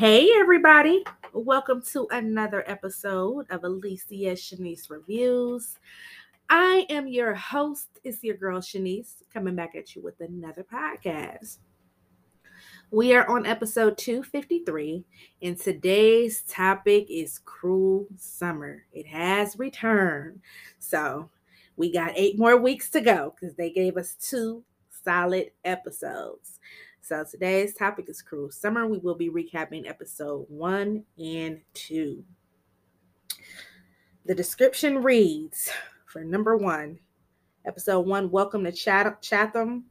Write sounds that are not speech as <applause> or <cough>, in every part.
Hey, everybody. Welcome to another episode of Alicia Shanise Reviews. I am your host. It's your girl Shanise coming back at you with another podcast. We are on episode 253, and today's topic is cruel summer. It has returned. So we got eight more weeks to go because they gave us two solid episodes. So today's topic is cruel summer. We will be recapping episode one and two. The description reads for number one, episode one Welcome to Chatham.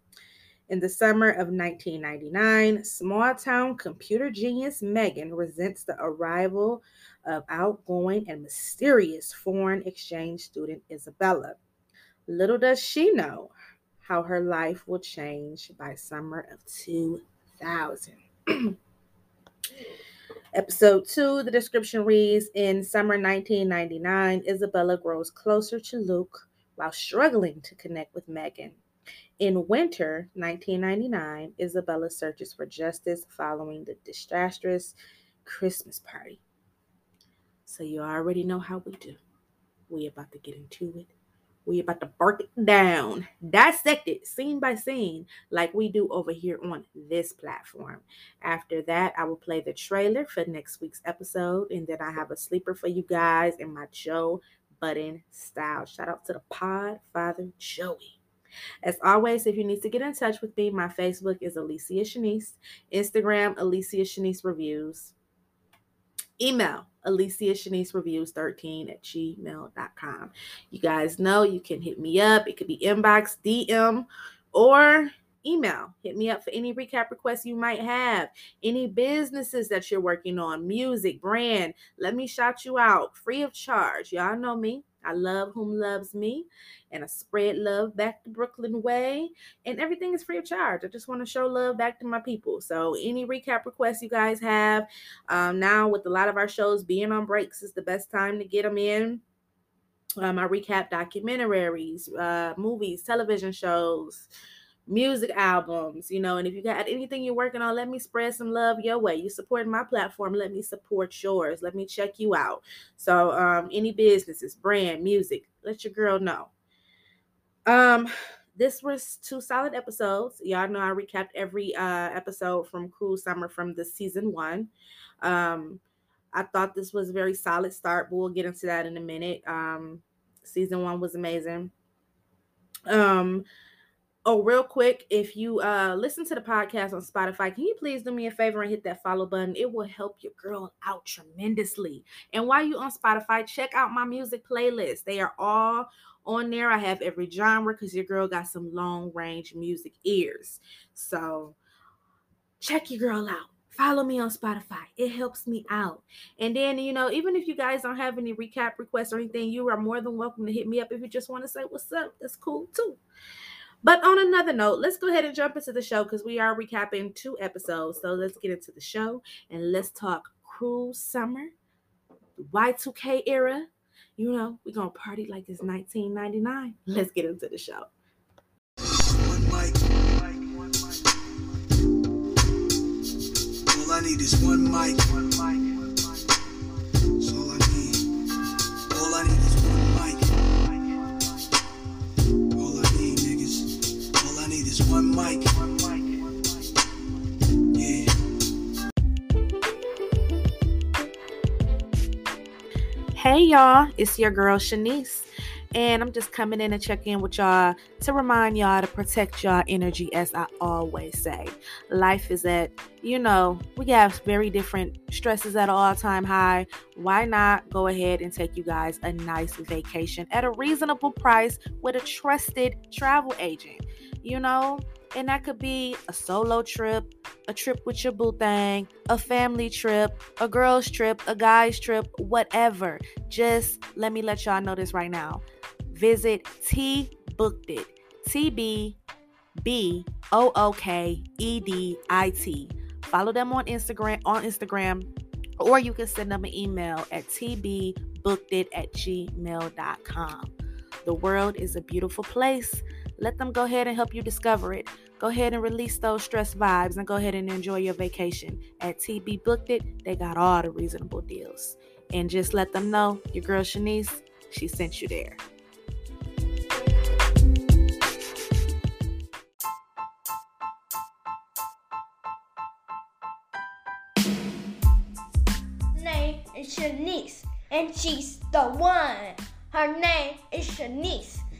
In the summer of 1999, small town computer genius Megan resents the arrival of outgoing and mysterious foreign exchange student Isabella. Little does she know how her life will change by summer of 2000. <clears throat> Episode 2, the description reads In summer 1999, Isabella grows closer to Luke while struggling to connect with Megan. In winter 1999, Isabella searches for justice following the disastrous Christmas party. So you already know how we do. We about to get into it we about to break it down, dissect it scene by scene, like we do over here on this platform. After that, I will play the trailer for next week's episode, and then I have a sleeper for you guys in my Joe Budden style. Shout out to the Pod Father Joey. As always, if you need to get in touch with me, my Facebook is Alicia Shanise, Instagram Alicia Shanise Reviews, email Alicia Shanise Reviews 13 at gmail.com. You guys know you can hit me up. It could be inbox, DM, or email. Hit me up for any recap requests you might have, any businesses that you're working on, music, brand. Let me shout you out free of charge. Y'all know me. I love whom loves me, and I spread love back the Brooklyn way, and everything is free of charge. I just want to show love back to my people. So, any recap requests you guys have, um, now with a lot of our shows being on breaks, is the best time to get them in. Um, I recap documentaries, uh, movies, television shows, music albums, you know, and if you got anything you're working on, let me spread some love your way. You support my platform, let me support yours. Let me check you out. So, um, any businesses, brand, music, let your girl know. Um, this was two solid episodes. Y'all know I recapped every uh episode from Cruel Summer from the season one. Um, I thought this was a very solid start, but we'll get into that in a minute. Um, season one was amazing. Um, Oh, real quick, if you uh listen to the podcast on Spotify, can you please do me a favor and hit that follow button? It will help your girl out tremendously. And while you're on Spotify, check out my music playlist. They are all on there. I have every genre because your girl got some long range music ears. So check your girl out. Follow me on Spotify. It helps me out. And then, you know, even if you guys don't have any recap requests or anything, you are more than welcome to hit me up if you just want to say what's up. That's cool too. But on another note, let's go ahead and jump into the show because we are recapping two episodes. So let's get into the show and let's talk cruel summer, Y2K era. You know, we're going to party like it's 1999. Let's get into the show. One mic, All I need is one mic. One mic. One mic. Yeah. Hey y'all, it's your girl Shanise. And I'm just coming in to check in with y'all to remind y'all to protect y'all energy, as I always say. Life is at, you know, we have very different stresses at all time high. Why not go ahead and take you guys a nice vacation at a reasonable price with a trusted travel agent? You know? And that could be a solo trip, a trip with your boo thing, a family trip, a girl's trip, a guy's trip, whatever. Just let me let y'all know this right now. Visit T Booked It. T B B O O K E D I T. Follow them on Instagram on Instagram, or you can send them an email at tbbookedit at gmail.com. The world is a beautiful place let them go ahead and help you discover it. Go ahead and release those stress vibes and go ahead and enjoy your vacation. At TB Booked It, they got all the reasonable deals. And just let them know your girl Shanise, she sent you there. Name is Shanise, and she's the one. Her name is Shanise,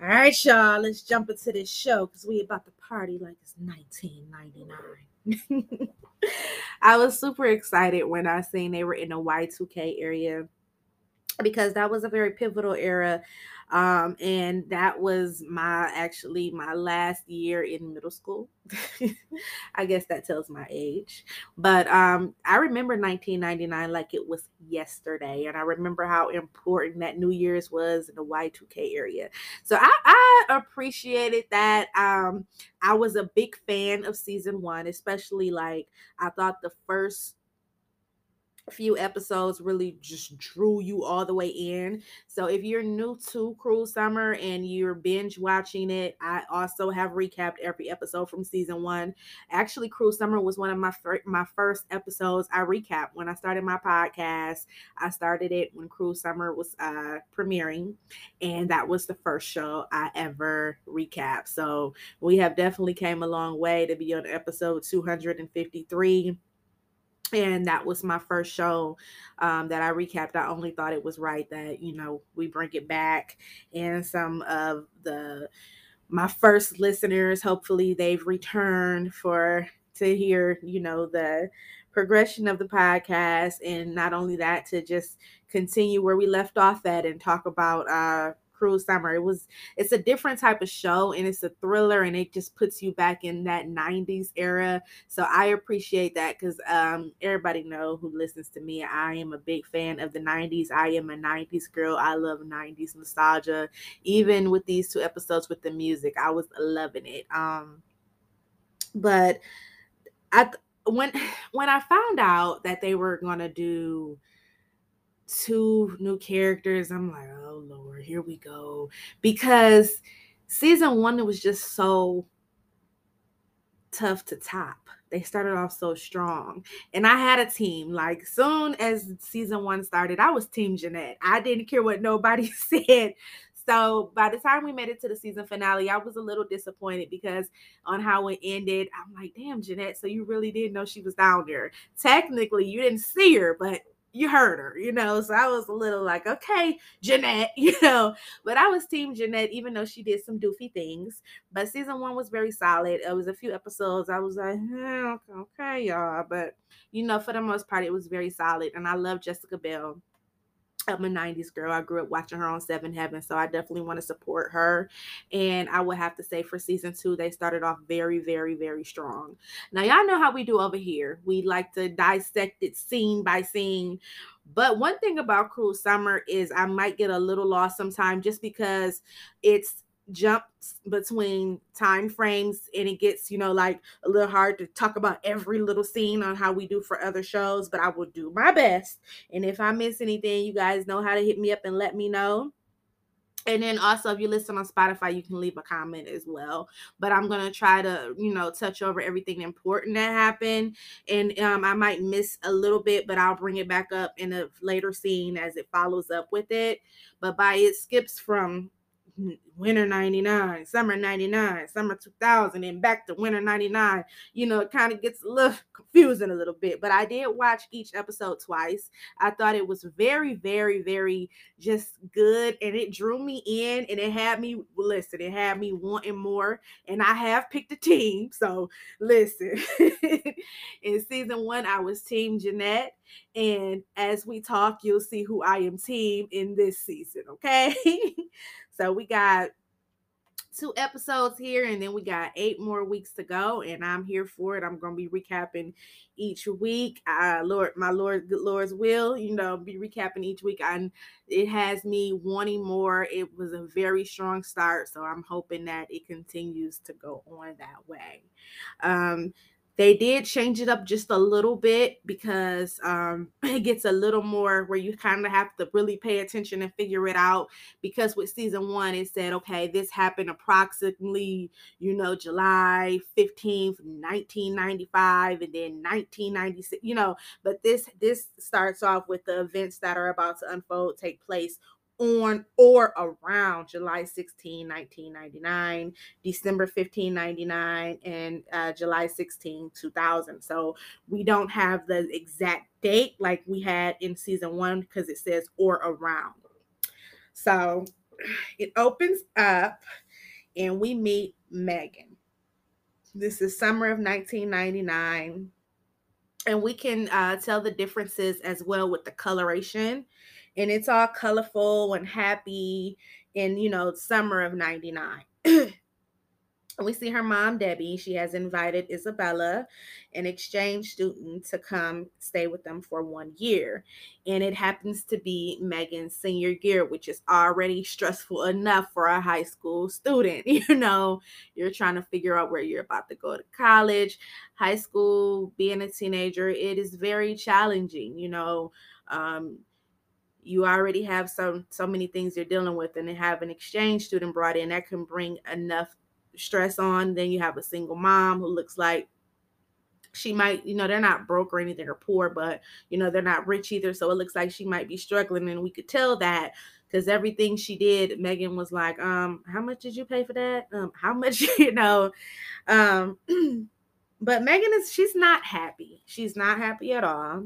All right, y'all, let's jump into this show because we about to party like it's 1999. <laughs> I was super excited when I seen they were in the Y2K area because that was a very pivotal era um, and that was my actually my last year in middle school. <laughs> I guess that tells my age. But um, i remember 1999 like it was yesterday and i remember how important that new year's was in the y2k area. So i, I appreciated that um, i was a big fan of season one especially like i thought the first few episodes really just drew you all the way in. So if you're new to Cruel Summer and you're binge watching it, I also have recapped every episode from season one. Actually, Cruel Summer was one of my fir- my first episodes I recapped when I started my podcast. I started it when Cruel Summer was uh, premiering, and that was the first show I ever recapped. So we have definitely came a long way to be on episode 253 and that was my first show um, that I recapped. I only thought it was right that you know we bring it back, and some of the my first listeners, hopefully they've returned for to hear you know the progression of the podcast, and not only that to just continue where we left off at and talk about uh Cruel Summer. It was it's a different type of show and it's a thriller and it just puts you back in that 90s era. So I appreciate that because um everybody know who listens to me. I am a big fan of the 90s. I am a 90s girl. I love 90s nostalgia. Even with these two episodes with the music, I was loving it. Um but I when <sighs> when I found out that they were gonna do two new characters, I'm like, oh Lord, here we go. Because season one, it was just so tough to top. They started off so strong. And I had a team. Like soon as season one started, I was team Jeanette. I didn't care what nobody <laughs> said. So by the time we made it to the season finale, I was a little disappointed because on how it ended, I'm like, damn, Jeanette, so you really didn't know she was down there. Technically, you didn't see her, but you heard her, you know. So I was a little like, okay, Jeanette, <laughs> you know. But I was team Jeanette, even though she did some doofy things. But season one was very solid. It was a few episodes. I was like, eh, okay, y'all. But you know, for the most part, it was very solid. And I love Jessica Biel. I'm a 90s girl. I grew up watching her on Seven Heaven, so I definitely want to support her. And I would have to say for season two, they started off very, very, very strong. Now, y'all know how we do over here. We like to dissect it scene by scene. But one thing about Cruel Summer is I might get a little lost sometimes just because it's jumps between time frames and it gets you know like a little hard to talk about every little scene on how we do for other shows but i will do my best. And if i miss anything you guys know how to hit me up and let me know. And then also if you listen on spotify you can leave a comment as well. But i'm to try to you know touch over everything important that happened. And um, i might miss a little bit but i'll bring it back up in a later scene as it follows up with it. But by it skips from winter 99, summer 99, summer 2000, and back to winter 99. You know, it kind of gets a little <laughs> confusing a little bit, but I did watch each episode twice. I thought it was very, very, very just good, and it drew me in, and it had me listen, it had me wanting more. And I have picked a team, <laughs> so listen. <laughs> in season one, I was Team Jeanette. And as we talk, you'll see who I am team in this season. Okay. So we got two episodes here and then we got eight more weeks to go and i'm here for it. I'm gonna be recapping each week. Uh lord my lord good lord's will you know be recapping each week. And it has me wanting more. It was a very strong start so i'm hoping that it continues to go on that way. Um they did change it up just a little bit because um, <laughs> it gets a little more where you kind of have to really pay attention and figure it out. Because with season one, it said, okay, this happened approximately, you know, July 15th, 1995, and then 1996, you know, but this this starts off with the events that are about to unfold, take place on or around July 16, 1999, December 15, 99, and uh, July 16, 2000. So we don't have the exact date like we had in season one because it says or around. So it opens up and we meet Megan. This is summer of 1999. And we can uh, tell the differences as well with the coloration and it's all colorful and happy in you know summer of 99 <clears throat> we see her mom debbie she has invited isabella an exchange student to come stay with them for one year. And it happens to be megan's senior year which is already stressful enough for a high school student. <laughs> You know you're trying to figure out where you're about to go to college. High school being a teenager it is very challenging you know um, you already have some so many things you're dealing with and then have an exchange student brought in that can bring enough stress on. Then you have a single mom who looks like she might you know they're not broke or anything or poor but you know they're not rich either. So it looks like she might be struggling and we could tell that because everything she did megan was like um how much did you pay for that? Um how much? <laughs> You know? Um <clears throat> but megan is she's not happy. She's not happy at all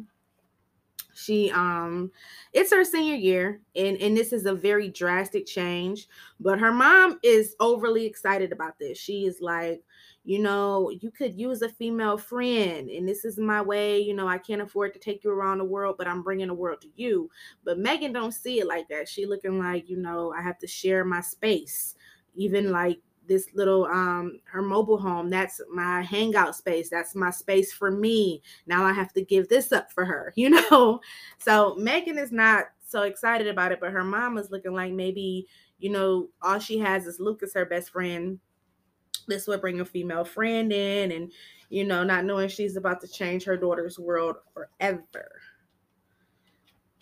she um it's her senior year and and this is a very drastic change but her mom is overly excited about this. She is like you know you could use a female friend and this is my way you know i can't afford to take you around the world but i'm bringing the world to you. But megan don't see it like that. She looking like you know i have to share my space even like this little um her mobile home that's my hangout space that's my space for me. Now i have to give this up for her <laughs> you know? So megan is not so excited about it but her mom is looking like maybe you know all she has is lucas her best friend. This would bring a female friend in and you know not knowing she's about to change her daughter's world forever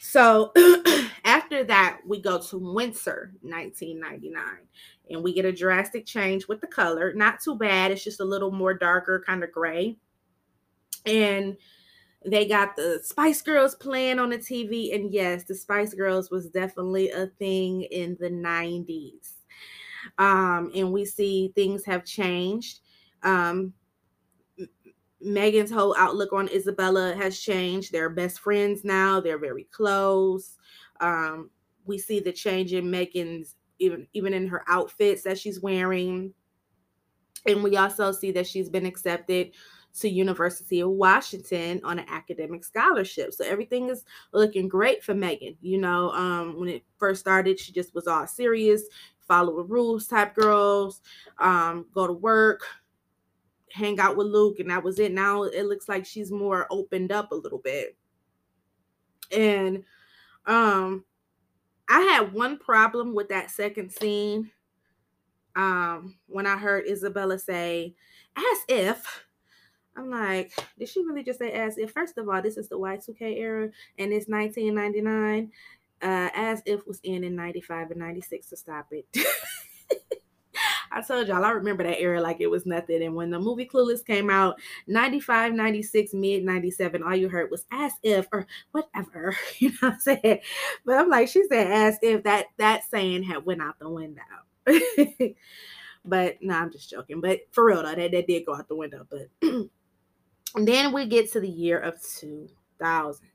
so <clears throat> after that, we go to winter 1999 and we get a drastic change with the color. Not too bad, it's just a little more darker, kind of gray. And they got the Spice Girls playing on the TV. And yes, the Spice Girls was definitely a thing in the 90s. Um, and we see things have changed. Um, Megan's whole outlook on Isabella has changed. They're best friends now. They're very close. Um, we see the change in Megan's even even in her outfits that she's wearing. And we also see that she's been accepted to University of Washington on an academic scholarship. So everything is looking great for Megan. You know, um, when it first started, she just was all serious, follow the rules type girls, um, go to work, hang out with Luke, and that was it. Now it looks like she's more opened up a little bit. And um I had one problem with that second scene. Um, when I heard Isabella say, as if I'm like, did she really just say as if? First of all, this is the Y2K era and it's 1999. Uh, as if was in in 95 and 96 to stop it. <laughs> I told y'all, I remember that era like it was nothing. And when the movie Clueless came out, 95, 96, mid 97, all you heard was as if or whatever. <laughs> You know what I'm saying? But I'm like, she said as if that that saying had went out the window. <laughs> but no, nah, I'm just joking. But for real though, that, that did go out the window. But <clears throat> then we get to the year of 2000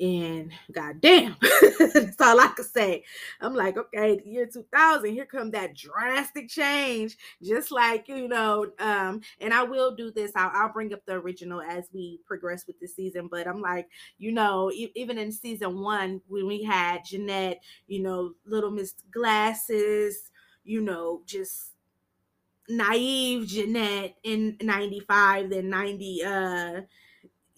and goddamn, <laughs> that's all I could say. I'm like, okay, the year 2000, here come that drastic change, just like you know. Um, and I will do this. I'll, I'll bring up the original as we progress with the season. But I'm like, you know, e- even in season one, when we had Jeanette, you know, Little Miss Glasses, you know, just naive Jeanette in 95, then 90. Uh,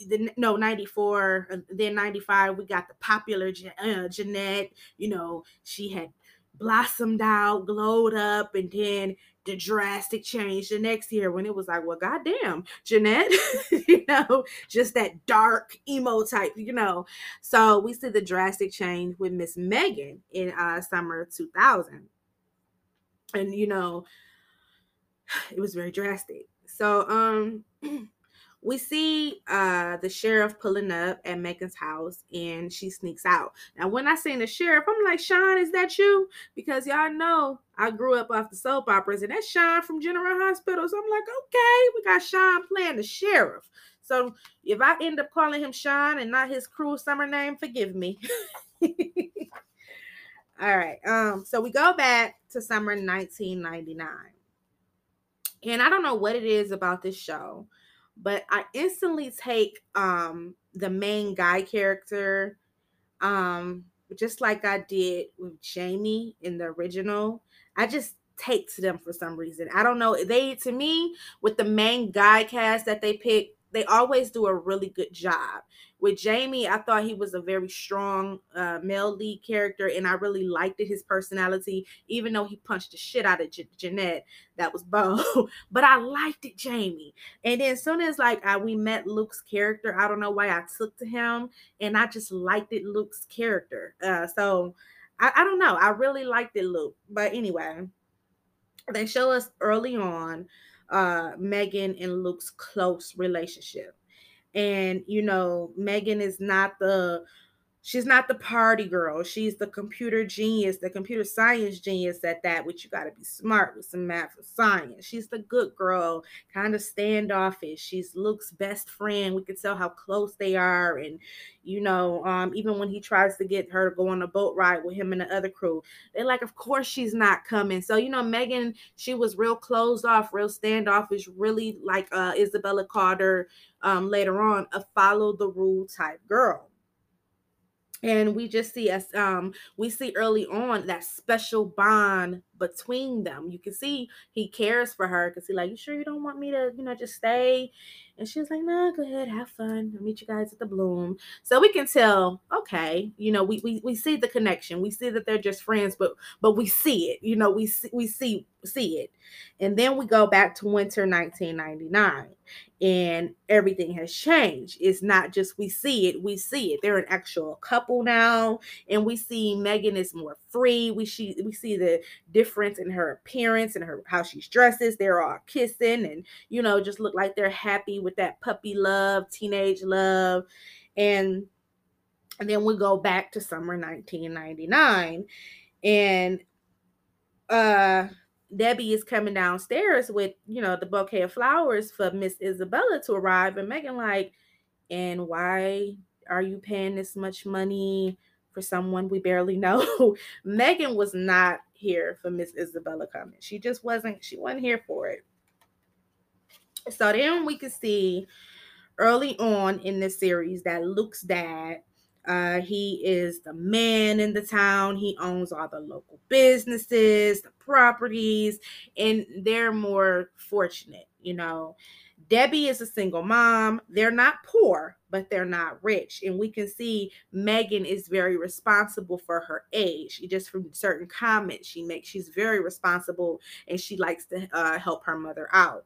the, no 94 uh, then 95 we got the popular uh, jeanette you know she had blossomed out glowed up and then the drastic change the next year when it was like well goddamn jeanette <laughs> you know just that dark emo type you know. So we see the drastic change with miss megan in uh summer 2000 and you know <sighs> it was very drastic. So um <clears throat> we see uh the sheriff pulling up at Megan's house and she sneaks out. Now, when I seen the sheriff, I'm like, Sean, is that you? Because y'all know I grew up off the soap operas, and that's Sean from General Hospital. So I'm like, okay, we got Sean playing the sheriff. So if I end up calling him Sean and not his cruel summer name, forgive me. <laughs> All right. Um, so we go back to summer 1999. And I don't know what it is about this show but I instantly take um the main guy character um just like I did with Jamie in the original. I just take to them for some reason. I don't know. They to me with the main guy cast that they pick, they always do a really good job. With Jamie, I thought he was a very strong uh, male lead character, and I really liked it, his personality, even though he punched the shit out of J- Jeanette. That was <laughs> Bo, but I liked it, Jamie. And then as soon as like I, we met Luke's character, I don't know why I took to him, and I just liked it, Luke's character. Uh, so I, I don't know, I really liked it, Luke. But anyway, they show us early on uh Megan and Luke's close relationship. And you know, Megan is not the she's not the party girl. She's the computer genius, the computer science genius at that, which you got to be smart with some math or science. She's the good girl, kind of standoffish. She's Luke's best friend. We can tell how close they are. And, you know, um, even when he tries to get her to go on a boat ride with him and the other crew, they're like, of course she's not coming. So, you know, Megan, she was real closed off, real standoffish, really like uh, Isabella Carter um, later on, a follow the rule type girl and we just see us um we see early on that special bond between them you can see he cares for her because he like you sure you don't want me to you know just stay and she was like no go ahead have fun i'll meet you guys at the bloom so we can tell okay you know we, we we see the connection we see that they're just friends but but we see it you know we see we see see it and then we go back to winter 1999 and everything has changed. It's not just we see it, we see it. They're an actual couple now, and we see Megan is more free. We see we see the difference in her appearance and her how she's dresses. They're all kissing and you know just look like they're happy with that puppy love, teenage love, and and then we go back to summer 1999 and uh Debbie is coming downstairs with, you know, the bouquet of flowers for Miss Isabella to arrive. And Megan, like, and why are you paying this much money for someone we barely know? <laughs> Megan was not here for Miss Isabella coming. She just wasn't, she wasn't here for it. So then we could see early on in this series that Luke's dad uh, he is the man in the town. He owns all the local businesses, the properties, and they're more fortunate, you know. Debbie is a single mom. They're not poor, but they're not rich. And we can see Megan is very responsible for her age. She, Just from certain comments she makes, she's very responsible and she likes to uh, help her mother out.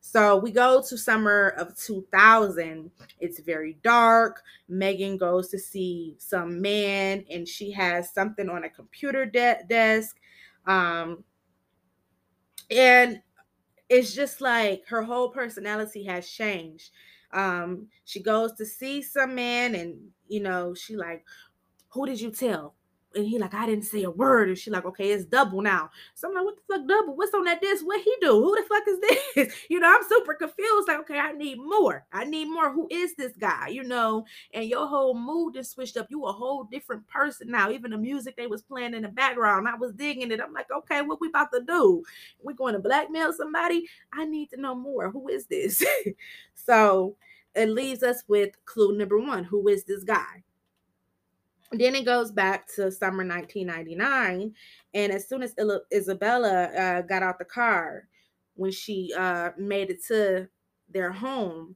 So we go to summer of 2000. It's very dark. Megan goes to see some man and she has something on a computer de- desk. Um, and it's just like her whole personality has changed. Um, she goes to see some man and, you know, she like, who did you tell? And he like, I didn't say a word. And she like, okay, it's double now. So I'm like, what the fuck double? What's on that disc? What he do? Who the fuck is <laughs> this? You know, I'm super confused. Like, okay, I need more. I need more. Who is this guy? You know, and your whole mood is switched up. You a whole different person now. Even the music they was playing in the background, I was digging it. I'm like, okay, what we about to do? We going to blackmail somebody? I need to know more. Who is this? <laughs> so it leaves us with clue number one. Who is this guy? Then it goes back to summer 1999 and as soon as isabella uh, got out the car when she uh, made it to their home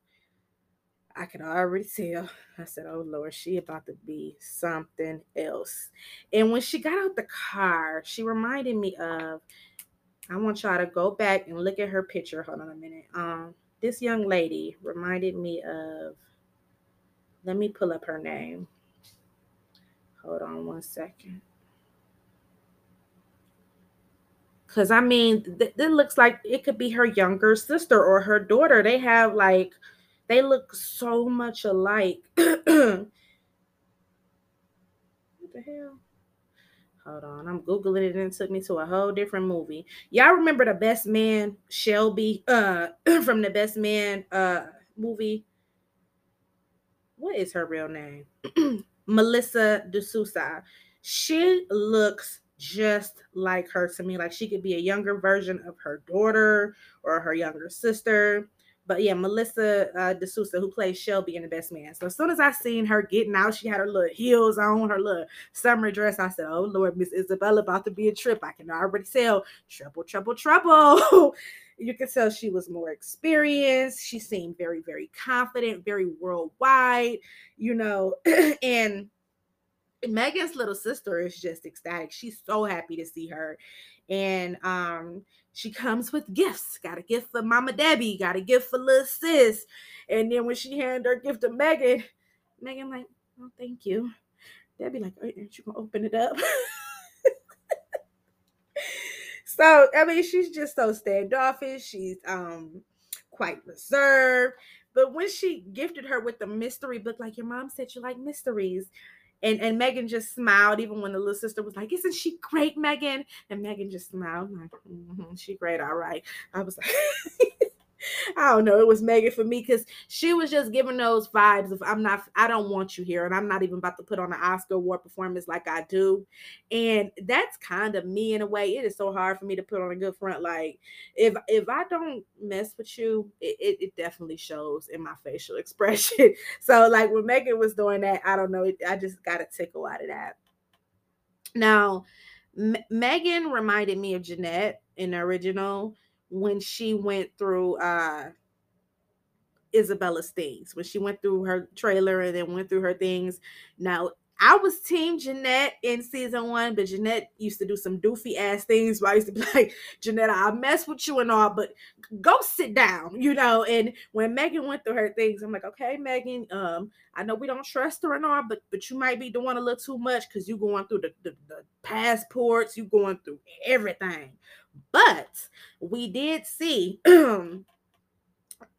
i could already tell. I said oh lord she about to be something else. And when she got out the car she reminded me of i want y'all to go back and look at her picture. Hold on a minute. Um this young lady reminded me of let me pull up her name Hold on one second. Cause I mean, th- it looks like it could be her younger sister or her daughter. They have like, they look so much alike. <clears throat> what the hell? Hold on, I'm googling it and it took me to a whole different movie. Y'all remember the Best Man Shelby uh <clears throat> from the Best Man uh movie? What is her real name? <clears throat> Melissa De Sousa. She looks just like her to me. Like she could be a younger version of her daughter or her younger sister. But yeah, Melissa uh, De Sousa, who plays Shelby in The Best Man. So as soon as I seen her getting out, she had her little heels on, her little summer dress. I said, "Oh Lord, Miss Isabella about to be a trip." I can already tell trouble, trouble, trouble. <laughs> you could tell she was more experienced. She seemed very, very confident, very worldwide, you know, <clears throat> and Megan's little sister is just ecstatic. She's so happy to see her. And um, she comes with gifts. Got a gift for Mama Debbie, got a gift for little sis. And then when she handed her gift to Megan, Megan like, oh, thank you. Debbie like, aren't you gonna open it up? <laughs> So I mean, she's just so standoffish. She's um quite reserved. But when she gifted her with the mystery book, like your mom said, you like mysteries. And and Megan just smiled, even when the little sister was like, "Isn't she great, Megan?" And Megan just smiled, like, mm-hmm, "She great, all right." I was like, <laughs> <laughs> I don't know. It was Megan for me because she was just giving those vibes of I'm not, I don't want you here, and I'm not even about to put on an Oscar award performance like I do. And that's kind of me in a way. It is so hard for me to put on a good front. Like if if I don't mess with you, it, it, it definitely shows in my facial <laughs> expression. so like when Megan was doing that, I don't know. It, I just got a tickle out of that. Now, M- Megan reminded me of Jeanette in the original when she went through uh Isabella's things, when she went through her trailer and then went through her things. Now, I was team Jeanette in season one, but Jeanette used to do some doofy ass things where I used to be <laughs> like, Jeanette, I'll mess with you and all, but go sit down, you know. And when Megan went through her things, I'm like, okay, Megan, um, I know we don't trust her and all, but but you might be doing a little too much because you going through the, the, the passports, you going through everything. But we did see <clears throat>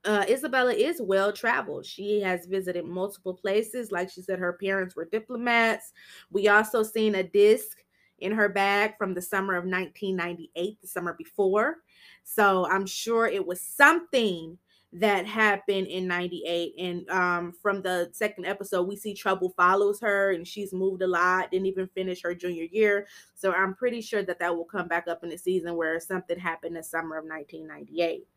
uh, Isabella is well traveled. She has visited multiple places. Like she said, her parents were diplomats. We also seen a disc in her bag from the summer of 1998, the summer before. So I'm sure it was something that happened in 98 and um from the second episode we see trouble follows her and she's moved a lot didn't even finish her junior year. So i'm pretty sure that that will come back up in the season where something happened in summer of 1998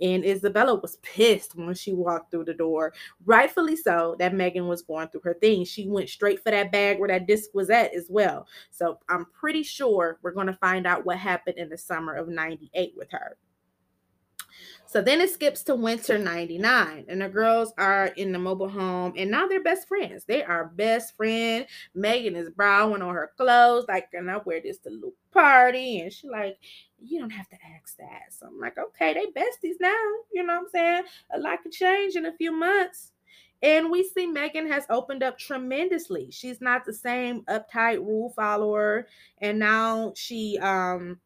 and isabella was pissed when she walked through the door. Rightfully so that megan was going through her thing. She went straight for that bag where that disc was at as well. So i'm pretty sure we're going to find out what happened in the summer of 98 with her so then it skips to winter 99, and the girls are in the mobile home, and now they're best friends. They are best friend. Megan is browing on her clothes, like, and I wear this to little party. And she like, you don't have to ask that. So I'm like, okay, they besties now. You know what I'm saying? A lot could change in a few months. And we see Megan has opened up tremendously. She's not the same uptight rule follower. And now she um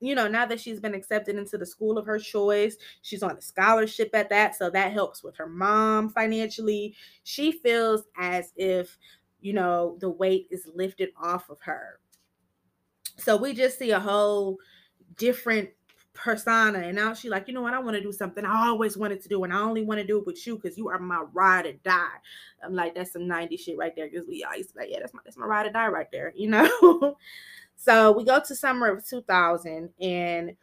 you know, now that she's been accepted into the school of her choice, she's on a scholarship at that. So that helps with her mom financially. She feels as if, you know, the weight is lifted off of her. So we just see a whole different persona and now she's like you know what i want to do something i always wanted to do and i only want to do it with you because you are my ride or die i'm like that's some 90 shit right there because we always like yeah that's my that's my ride or die right there you know <laughs> so we go to summer of 2000 and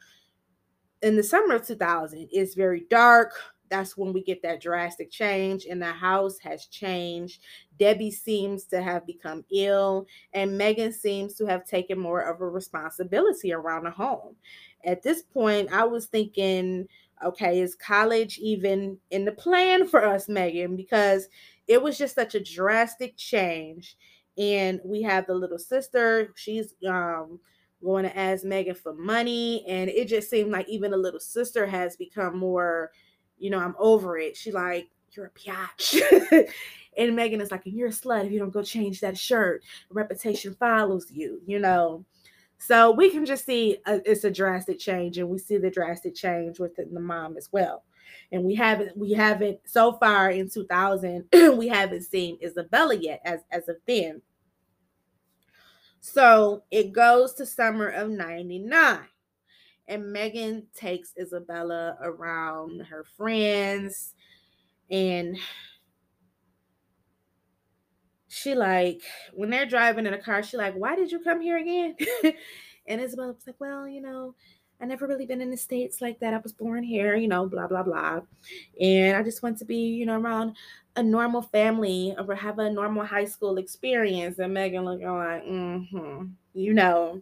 in the summer of 2000 it's very dark that's when we get that drastic change and the house has changed debbie seems to have become ill and megan seems to have taken more of a responsibility around the home at this point, I was thinking, okay, is college even in the plan <laughs> for us, Megan? Because it was just such a drastic change. And we have the little sister, she's um going to ask Megan for money. And it just seemed like even the little sister has become more, you know, I'm over it. She like, you're a biatch. <laughs> and Megan is like, you're a slut if you don't go change that shirt. Reputation follows you, you know. So we can just see a, it's a drastic change, and we see the drastic change within the mom as well. And we haven't we haven't so far in 2000 <clears throat> we haven't seen Isabella yet as as of then. So it goes to summer of 99. And Megan takes Isabella around her friends and she like when they're driving in a car, she like, why did you come here again? <laughs> and Isabella was like, well, you know, I never really been in the States like that. I was born here, you know, blah, blah, blah. And I just want to be, you know, around a normal family or have a normal high school experience. And Megan looking like, mm-hmm, you know.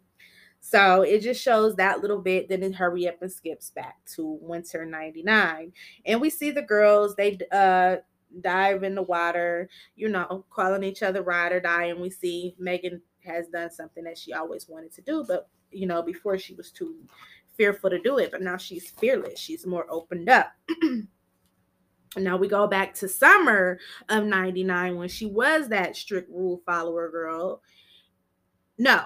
So it just shows that little bit. Then it hurry up and skips back to winter 99. And we see the girls, they uh dive in the water, you know, calling each other ride or die. And we see Megan has done something that she always wanted to do, but you know, before she was too fearful to do it, but now she's fearless. She's more opened up. <clears throat> now we go back to summer of 99 when she was that strict rule follower girl. No,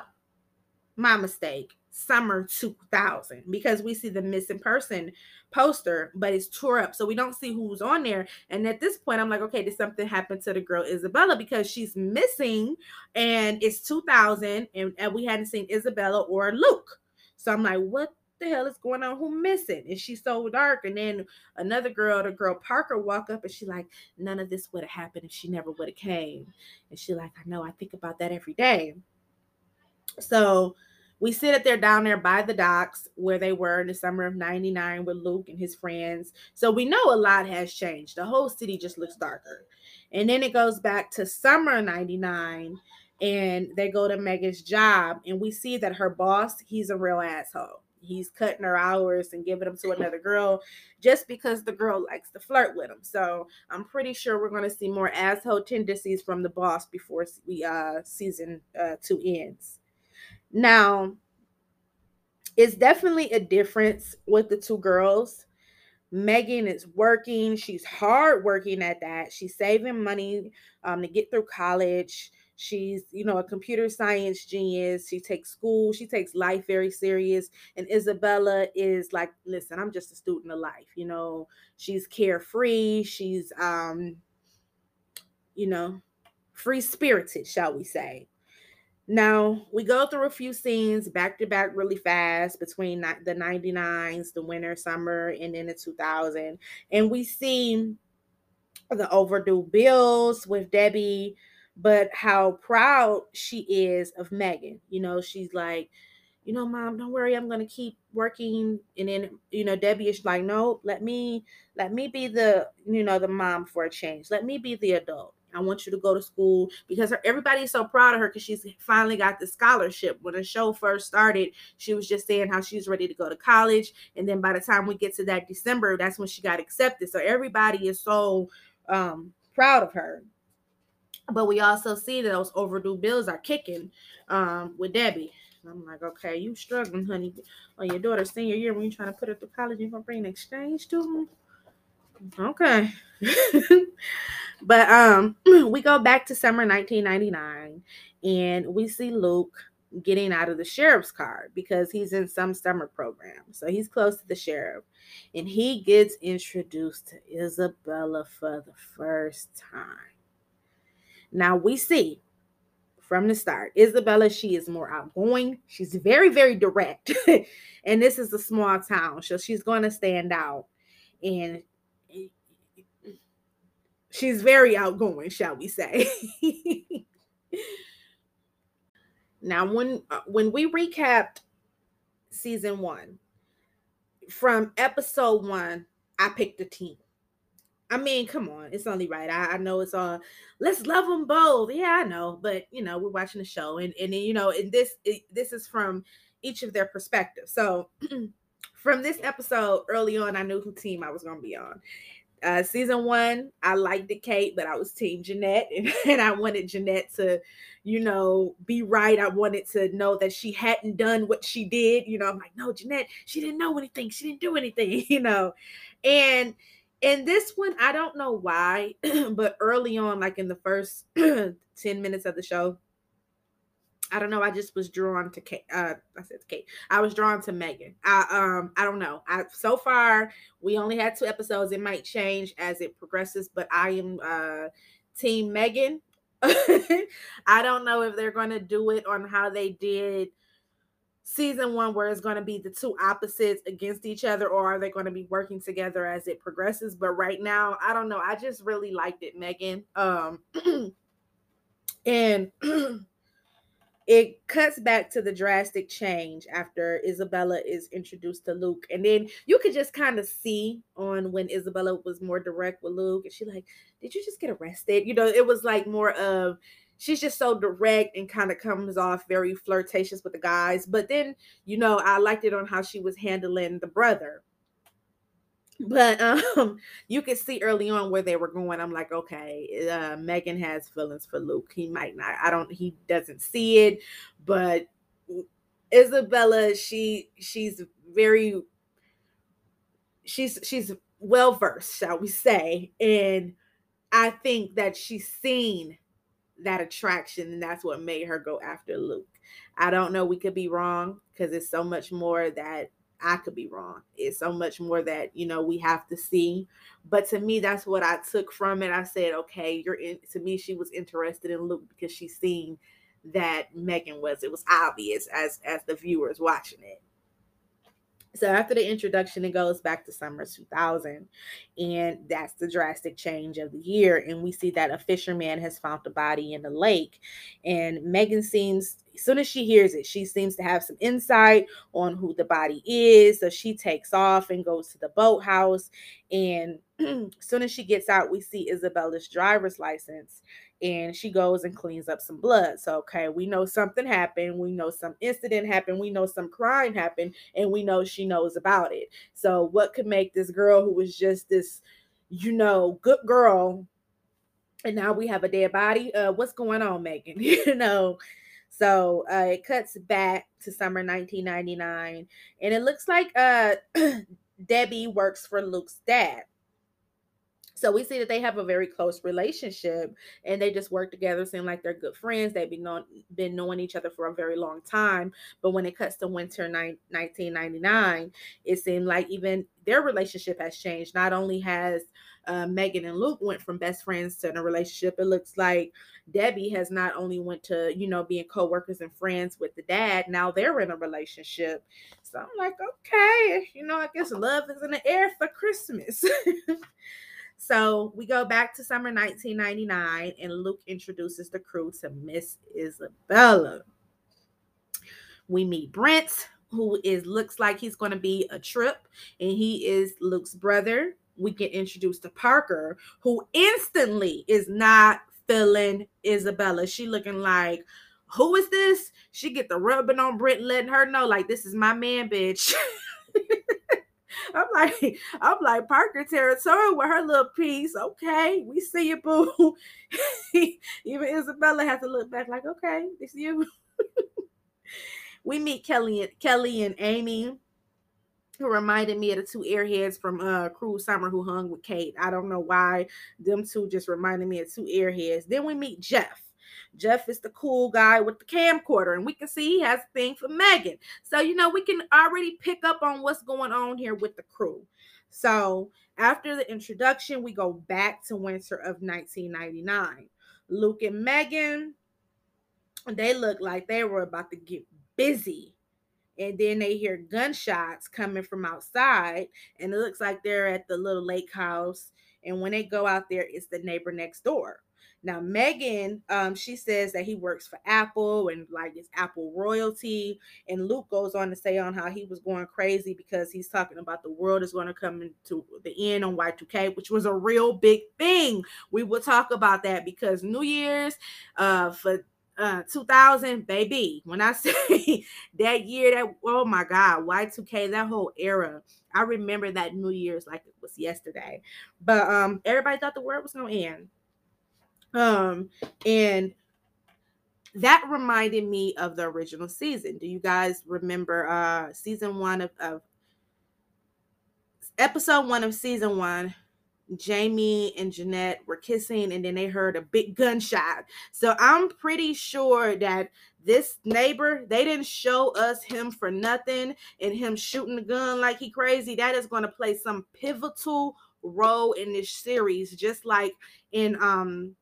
my mistake summer 2000 because we see the missing person poster, but it's tore up. So we don't see who's on there. And at this point, I'm like, okay, did something happen to the girl Isabella because she's missing and it's 2000 and, and we hadn't seen Isabella or Luke. So I'm like, what the hell is going on? Who missing? And she's so dark. And then another girl, the girl Parker, walk up and she like, none of this would have happened if she never would have came. And she like, I know, I think about that every day. So we sit there down there by the docks where they were in the summer of 99 with Luke and his friends. So we know a lot has changed. The whole city just looks darker. And then it goes back to summer 99 and they go to Megan's job and we see that her boss, he's a real asshole. He's cutting her hours and giving them to another girl just because the girl likes to flirt with him. So I'm pretty sure we're going to see more asshole tendencies from the boss before we uh season uh, two ends. Now, it's definitely a difference with the two girls. Megan is working. She's hard working at that. She's saving money um, to get through college. She's, you know, a computer science genius. She takes school. She takes life very serious. And Isabella is like, listen, I'm just a student of life. You know, she's carefree. She's, um, you know, free spirited, shall we say. Now we go through a few scenes back to back really fast between the 99s, the winter, summer, and then the 2000. And we see the overdue bills with Debbie, but how proud she is of Megan. You know, she's like, you know, mom, don't worry, I'm gonna keep working. And then, you know, Debbie is like, no, let me let me be the, you know, the mom for a change. Let me be the adult. I want you to go to school because her, everybody's so proud of her because she's finally got the scholarship. When the show first started, she was just saying how she's ready to go to college. And then by the time we get to that December, that's when she got accepted. So everybody is so um, proud of her. But we also see that those overdue bills are kicking um, with Debbie. I'm like, okay, you struggling, honey, on your daughter's senior year when you're trying to put her through college, you're gonna bring an exchange to them. Okay. <laughs> but um <clears throat> we go back to summer 1999 and we see Luke getting out of the sheriff's car because he's in some summer program. So he's close to the sheriff and he gets introduced to Isabella for the first time. Now we see from the start. Isabella, she is more outgoing. She's very, very direct. <laughs> and this is a small town, so she's going to stand out. And she's very outgoing, shall we say. <laughs> now, when uh, when we recapped season 1, from episode 1, I picked a team. I mean, come on, it's only right. I, I know it's all let's love them both. Yeah, I know, but you know, we're watching the show, and and you know, and this it, this is from each of their perspectives. So, <clears throat> from this episode early on, I knew who team I was going to be on. Uh, season one, I liked the Kate, but I was team Jeanette, and, <laughs> and I wanted Jeanette to, you know, be right. I wanted to know that she hadn't done what she did. You know, I'm like, no, Jeanette, she didn't know anything. She didn't do anything. <laughs> You know, and and this one, I don't know why, <clears throat> but early on, like in the first <clears throat> 10 minutes of the show, I don't know. I just was drawn to Kate. Uh, I said Kate. I was drawn to Megan. I um I don't know. I so far we only had two episodes. It might change as it progresses, but I am uh team Megan. <laughs> I don't know if they're going to do it on how they did season one where it's going to be the two opposites against each other or are they going to be working together as it progresses? But right now i don't know. I just really liked it megan. Um <clears throat> and <clears throat> it cuts back to the drastic change after isabella is introduced to luke. And then you could just kind of see on when isabella was more direct with luke and she like did you just get arrested? You know it was like more of she's just so direct and kind of comes off very flirtatious with the guys. But then, you know, I liked it on how she was handling the brother. But um, <laughs> you could see early on where they were going. I'm like, okay, uh, Megan has feelings for Luke. He might not. I don't. He doesn't see it, but Isabella, she she's very she's she's well versed, shall we say, and I think that she's seen that attraction and that's what made her go after Luke. I don't know, we could be wrong because it's so much more that I could be wrong. It's so much more that, you know, we have to see. But to me, that's what I took from it. I said, okay, you're in to me, she was interested in Luke because she's seen that Megan was. It was obvious as as the viewers watching it. So after the introduction, it goes back to summer 2000, and that's the drastic change of the year. And we see that a fisherman has found a body in the lake, and Megan seems, as soon as she hears it, she seems to have some insight on who the body is. So she takes off and goes to the boathouse, and as <clears throat> soon as she gets out, we see Isabella's driver's license and she goes and cleans up some blood. So, okay, we know something happened. We know some incident happened. We know some crime happened, and we know she knows about it. So, what could make this girl who was just this, you know, good girl, and now we have a dead body? Uh, what's going on, Megan? <laughs> you know. So uh, it cuts back to summer 1999, and it looks like uh, <clears throat> Debbie works for Luke's dad. So we see that they have a very close relationship and they just work together, seem like they're good friends. They've been, known, been knowing each other for a very long time. But when it cuts to winter ni- 1999, it seemed like even their relationship has changed. Not only has uh, Megan and Luke went from best friends to a relationship, it looks like Debbie has not only went to, you know, being co-workers and friends with the dad, now they're in a relationship. So I'm like, okay, you know, I guess love is in the air for Christmas. <laughs> So we go back to summer 1999, and Luke introduces the crew to Miss Isabella. We meet Brent, who is looks like he's going to be a trip, and he is Luke's brother. We get introduced to Parker, who instantly is not feeling Isabella. She looking like, who is this? She get the rubbing on Brent, letting her know like this is my man, bitch. <laughs> <laughs> I'm like, I'm like Parker territorial with her little piece. Okay, we see you, boo. <laughs> Even Isabella has to look back, like, okay, this you. <laughs> we meet Kelly and Kelly and Amy, who reminded me of the two airheads from uh Cruel Summer who hung with Kate. I don't know why them two just reminded me of two airheads. Then we meet Jeff. Jeff is the cool guy with the camcorder, and we can see he has a thing for Megan. So, you know, we can already pick up on what's going on here with the crew. So, after the introduction, we go back to winter of 1999. Luke and Megan they look like they were about to get busy and then they hear gunshots coming from outside and it looks like they're at the little lake house and when they go out there it's the neighbor next door now megan um, she says that he works for apple and like it's apple royalty and luke goes on to say on how he was going crazy because he's talking about the world is going to come into the end on y2k which was a real big thing. We will talk about that because new year's uh for uh 2000 baby when i <laughs> say that year that oh my god y2k that whole era i remember that new year's like it was yesterday. But um everybody thought the world was gonna end um and that reminded me of the original season do you guys remember uh season one of, of episode one of season one Jamie and Jeanette were kissing, and then they heard a big gunshot. So I'm pretty sure that this neighbor, they didn't show us him for nothing and him shooting the gun like he crazy. That is going to play some pivotal role in this series, just like in um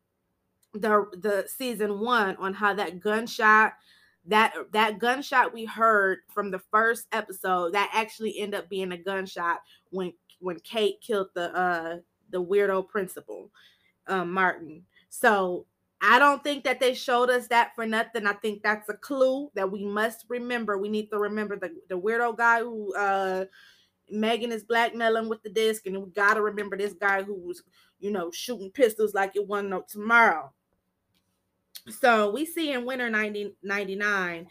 the the season one on how that gunshot that that gunshot we heard from the first episode that actually ended up being a gunshot when when Kate killed the uh the weirdo principal, um, Martin. So I don't think that they showed us that for nothing. I think that's a clue that we must remember. We need to remember the, the weirdo guy who uh Megan is blackmailing with the disc, and we gotta remember this guy who was, you know, shooting pistols like it wasn't no tomorrow. So we see in winter 1999,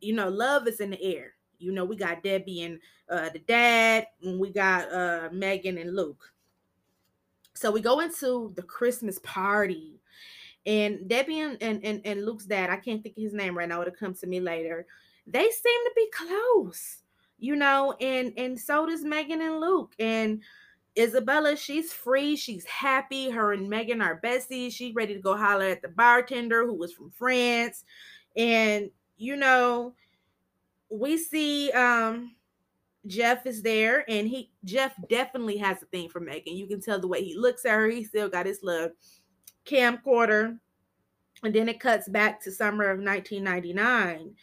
you know, love is in the air. You know, we got Debbie and uh, the dad, and we got uh, Megan and Luke. So we go into the Christmas party, and Debbie and, and, and, Luke's dad, I can't think of his name right now, it'll come to me later. They seem to be close, you know, and and so does Megan and Luke. And Isabella, she's free, she's happy. Her and Megan are besties. She's ready to go holler at the bartender who was from France. And you know, we see um Jeff is there, and he Jeff definitely has a thing for Megan. You can tell the way he looks at her. He still got his little camcorder, and then it cuts back to summer of 1999,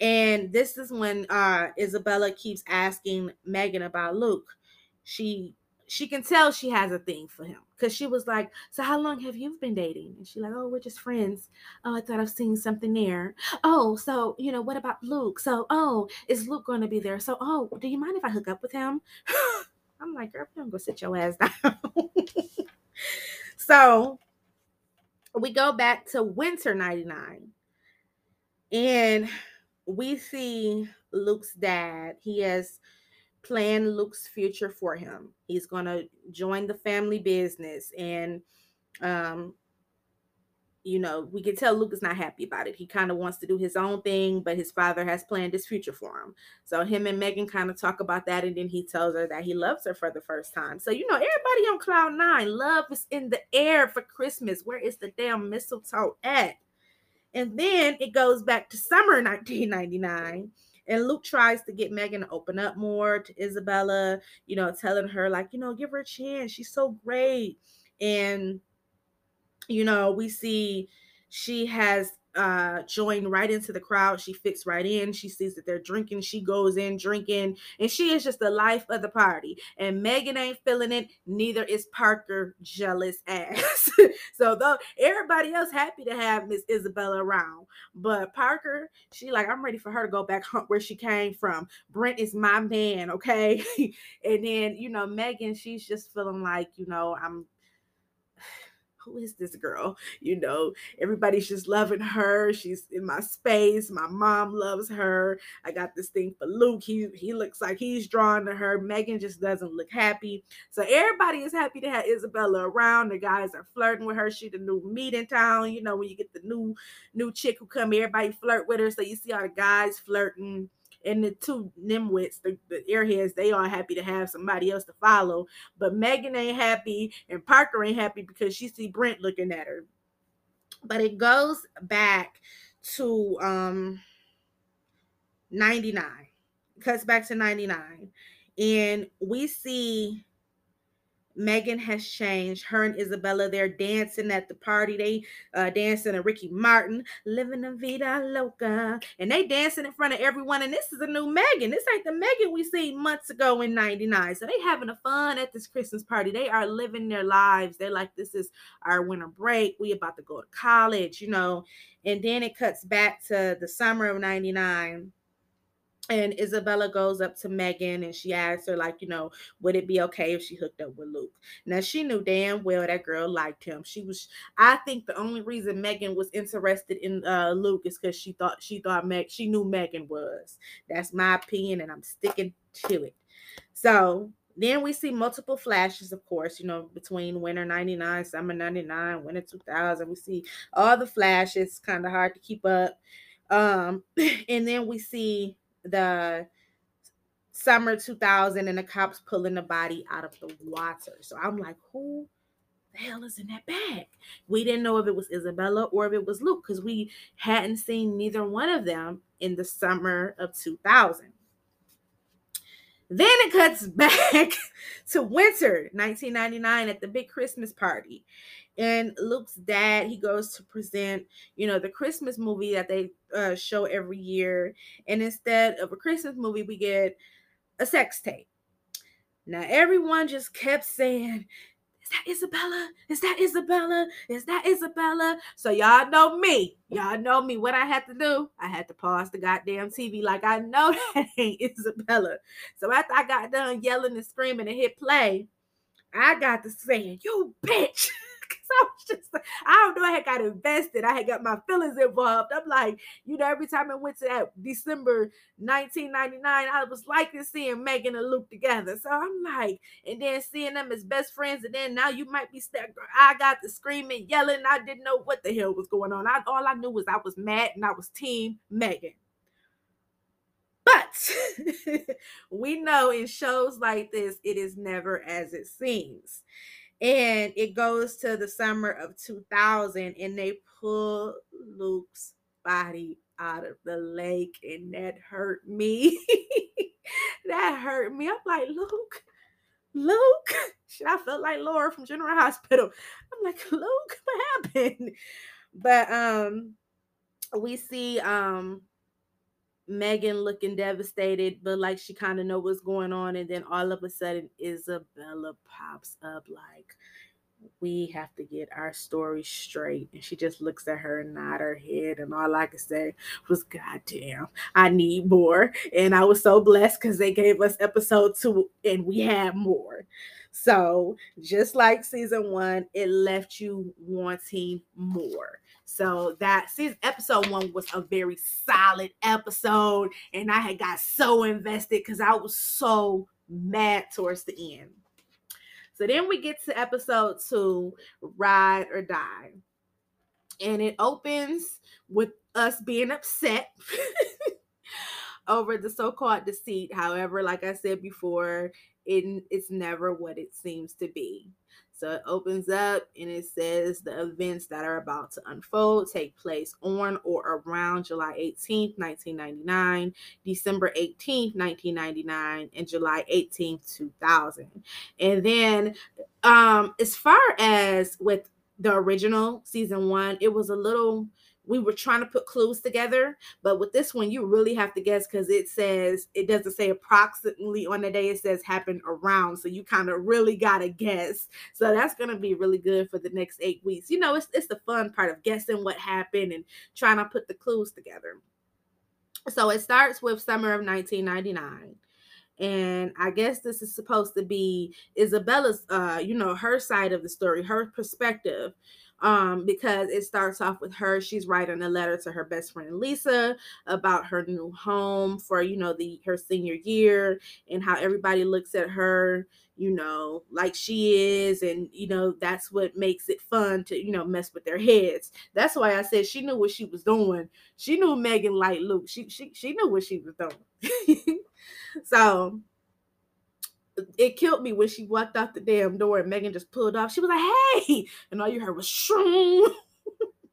and this is when uh, Isabella keeps asking Megan about Luke. She she can tell she has a thing for him because she was like, "So how long have you been dating?" And she's like, "Oh, we're just friends." Oh, I thought I've seen something there. Oh, so you know, what about Luke? So, oh, is Luke going to be there? So, oh, do you mind if I hook up with him? <laughs> I'm like, girl, don't go sit your ass down. <laughs> so we go back to winter 99 and we see Luke's dad. He has plan Luke's future for him. He's going to join the family business and um you know, we can tell Luke is not happy about it. He kind of wants to do his own thing, but his father has planned his future for him. So him and Megan kind of talk about that, and then he tells her that he loves her for the first time. So you know, everybody on cloud nine, love is in the air for Christmas. Where is the damn mistletoe at? And then it goes back to summer 1999 and Luke tries to get Megan to open up more to Isabella, you know, telling her, like, you know, give her a chance. She's so great. And, you know, we see she has uh joined right into the crowd. She fits right in. She sees that they're drinking. She goes in drinking and she is just the life of the party. And megan ain't feeling it neither is parker jealous <laughs> ass. So though everybody else happy to have miss isabella around. But parker she like i'm ready for her to go back home where she came from. Brent is my man okay? <laughs> And then you know megan she's just feeling like you know i'm who is this girl? You know, everybody's just loving her. She's in my space. My mom loves her. I got this thing for Luke. He he looks like he's drawn to her. Megan just doesn't look happy. So everybody is happy to have Isabella around. The guys are flirting with her. She the new meat in town. You know, when you get the new new chick who come, everybody flirt with her. So you see all the guys flirting and the two nimwits, the, the airheads, they are happy to have somebody else to follow. But Megan ain't happy and Parker ain't happy because she see Brent looking at her. But it goes back to um 99. cuts back to 99. And we see Megan has changed. Her and Isabella, they're dancing at the party. They uh dancing to Ricky Martin, living la vida loca. And they dancing in front of everyone. And this is a new Megan. This ain't the Megan we seen months ago in 99. So they having a fun at this Christmas party. They are living their lives. They're like, this is our winter break. We about to go to college, you know. And then it cuts back to the summer of 99 and Isabella goes up to Megan and she asks her, like, you know, would it be okay if she hooked up with Luke? Now she knew damn well that girl liked him. She was, I think the only reason Megan was interested in uh, Luke is because she thought she thought Meg she knew Megan was. That's my opinion, and I'm sticking to it. So then we see multiple flashes, of course, you know, between winter 99, summer 99, winter 2000. We see all the flashes, kind of hard to keep up. Um, <laughs> and then we see the summer 2000 and the cops pulling the body out of the water. So I'm like, who the hell is in that bag? We didn't know if it was Isabella or if it was Luke because we hadn't seen neither one of them in the summer of 2000. Then it cuts <laughs> back to winter 1999 at the big Christmas party. And Luke's dad, he goes to present, you know, the Christmas movie that they uh, show every year. And instead of a Christmas movie, we get a sex tape. Now, everyone just kept saying, Is that Isabella? Is that Isabella? Is that Isabella? So, y'all know me. Y'all know me. What I had to do, I had to pause the goddamn TV like I know <laughs> that ain't Isabella. So, after I got done yelling and screaming and hit play, I got to saying, You bitch. <laughs> <laughs> I was just, I don't know, I had got invested. I had got my feelings involved. I'm like, you know, every time I went to that December 1999, I was liking seeing Megan and Luke together. So I'm like, and then seeing them as best friends, and then now you might be stuck. I got the screaming, yelling. I didn't know what the hell was going on. I, all I knew was I was mad and I was team Megan. But <laughs> we know in shows like this, it is never as it seems and it goes to the summer of 2000 and they pull luke's body out of the lake and that hurt me. <laughs> That hurt me. I'm like luke luke <laughs> i felt like laura from general hospital. I'm like luke what happened? But um we see um Megan looking devastated, but like she kind of know what's going on, and then all of a sudden Isabella pops up like, "We have to get our story straight," and she just looks at her and nod her head, and all I could say was, "God damn, I need more," and I was so blessed because they gave us episode two, and we had more. So just like season one, it left you wanting more. So that season episode one was a very solid episode, and I had got so invested because I was so mad towards the end. So then we get to episode two, Ride or Die. And it opens with us being upset <laughs> over the so-called deceit. However, like I said before, it, it's never what it seems to be. So it opens up and it says the events that are about to unfold take place on or around July 18th, 1999, December 18th, 1999, and July 18th, 2000. And then um as far as with the original season 1, it was a little we were trying to put clues together, but with this one, you really have to guess because it says it doesn't say approximately on the day, it says happened around. So you kind of really gotta guess. So that's gonna be really good for the next eight weeks. You know, it's it's the fun part of guessing what happened and trying to put the clues together. So it starts with summer of 1999 and i guess this is supposed to be isabella's uh you know her side of the story her perspective um, because it starts off with her. She's writing a letter to her best friend Lisa about her new home for you know the her senior year and how everybody looks at her, you know, like she is, and you know that's what makes it fun to you know mess with their heads. That's why I said she knew what she was doing. She knew Megan like Luke. She she she knew what she was doing. <laughs> so it killed me when she walked out the damn door and Megan just pulled off. She was like, "Hey," and all you heard was "shroom."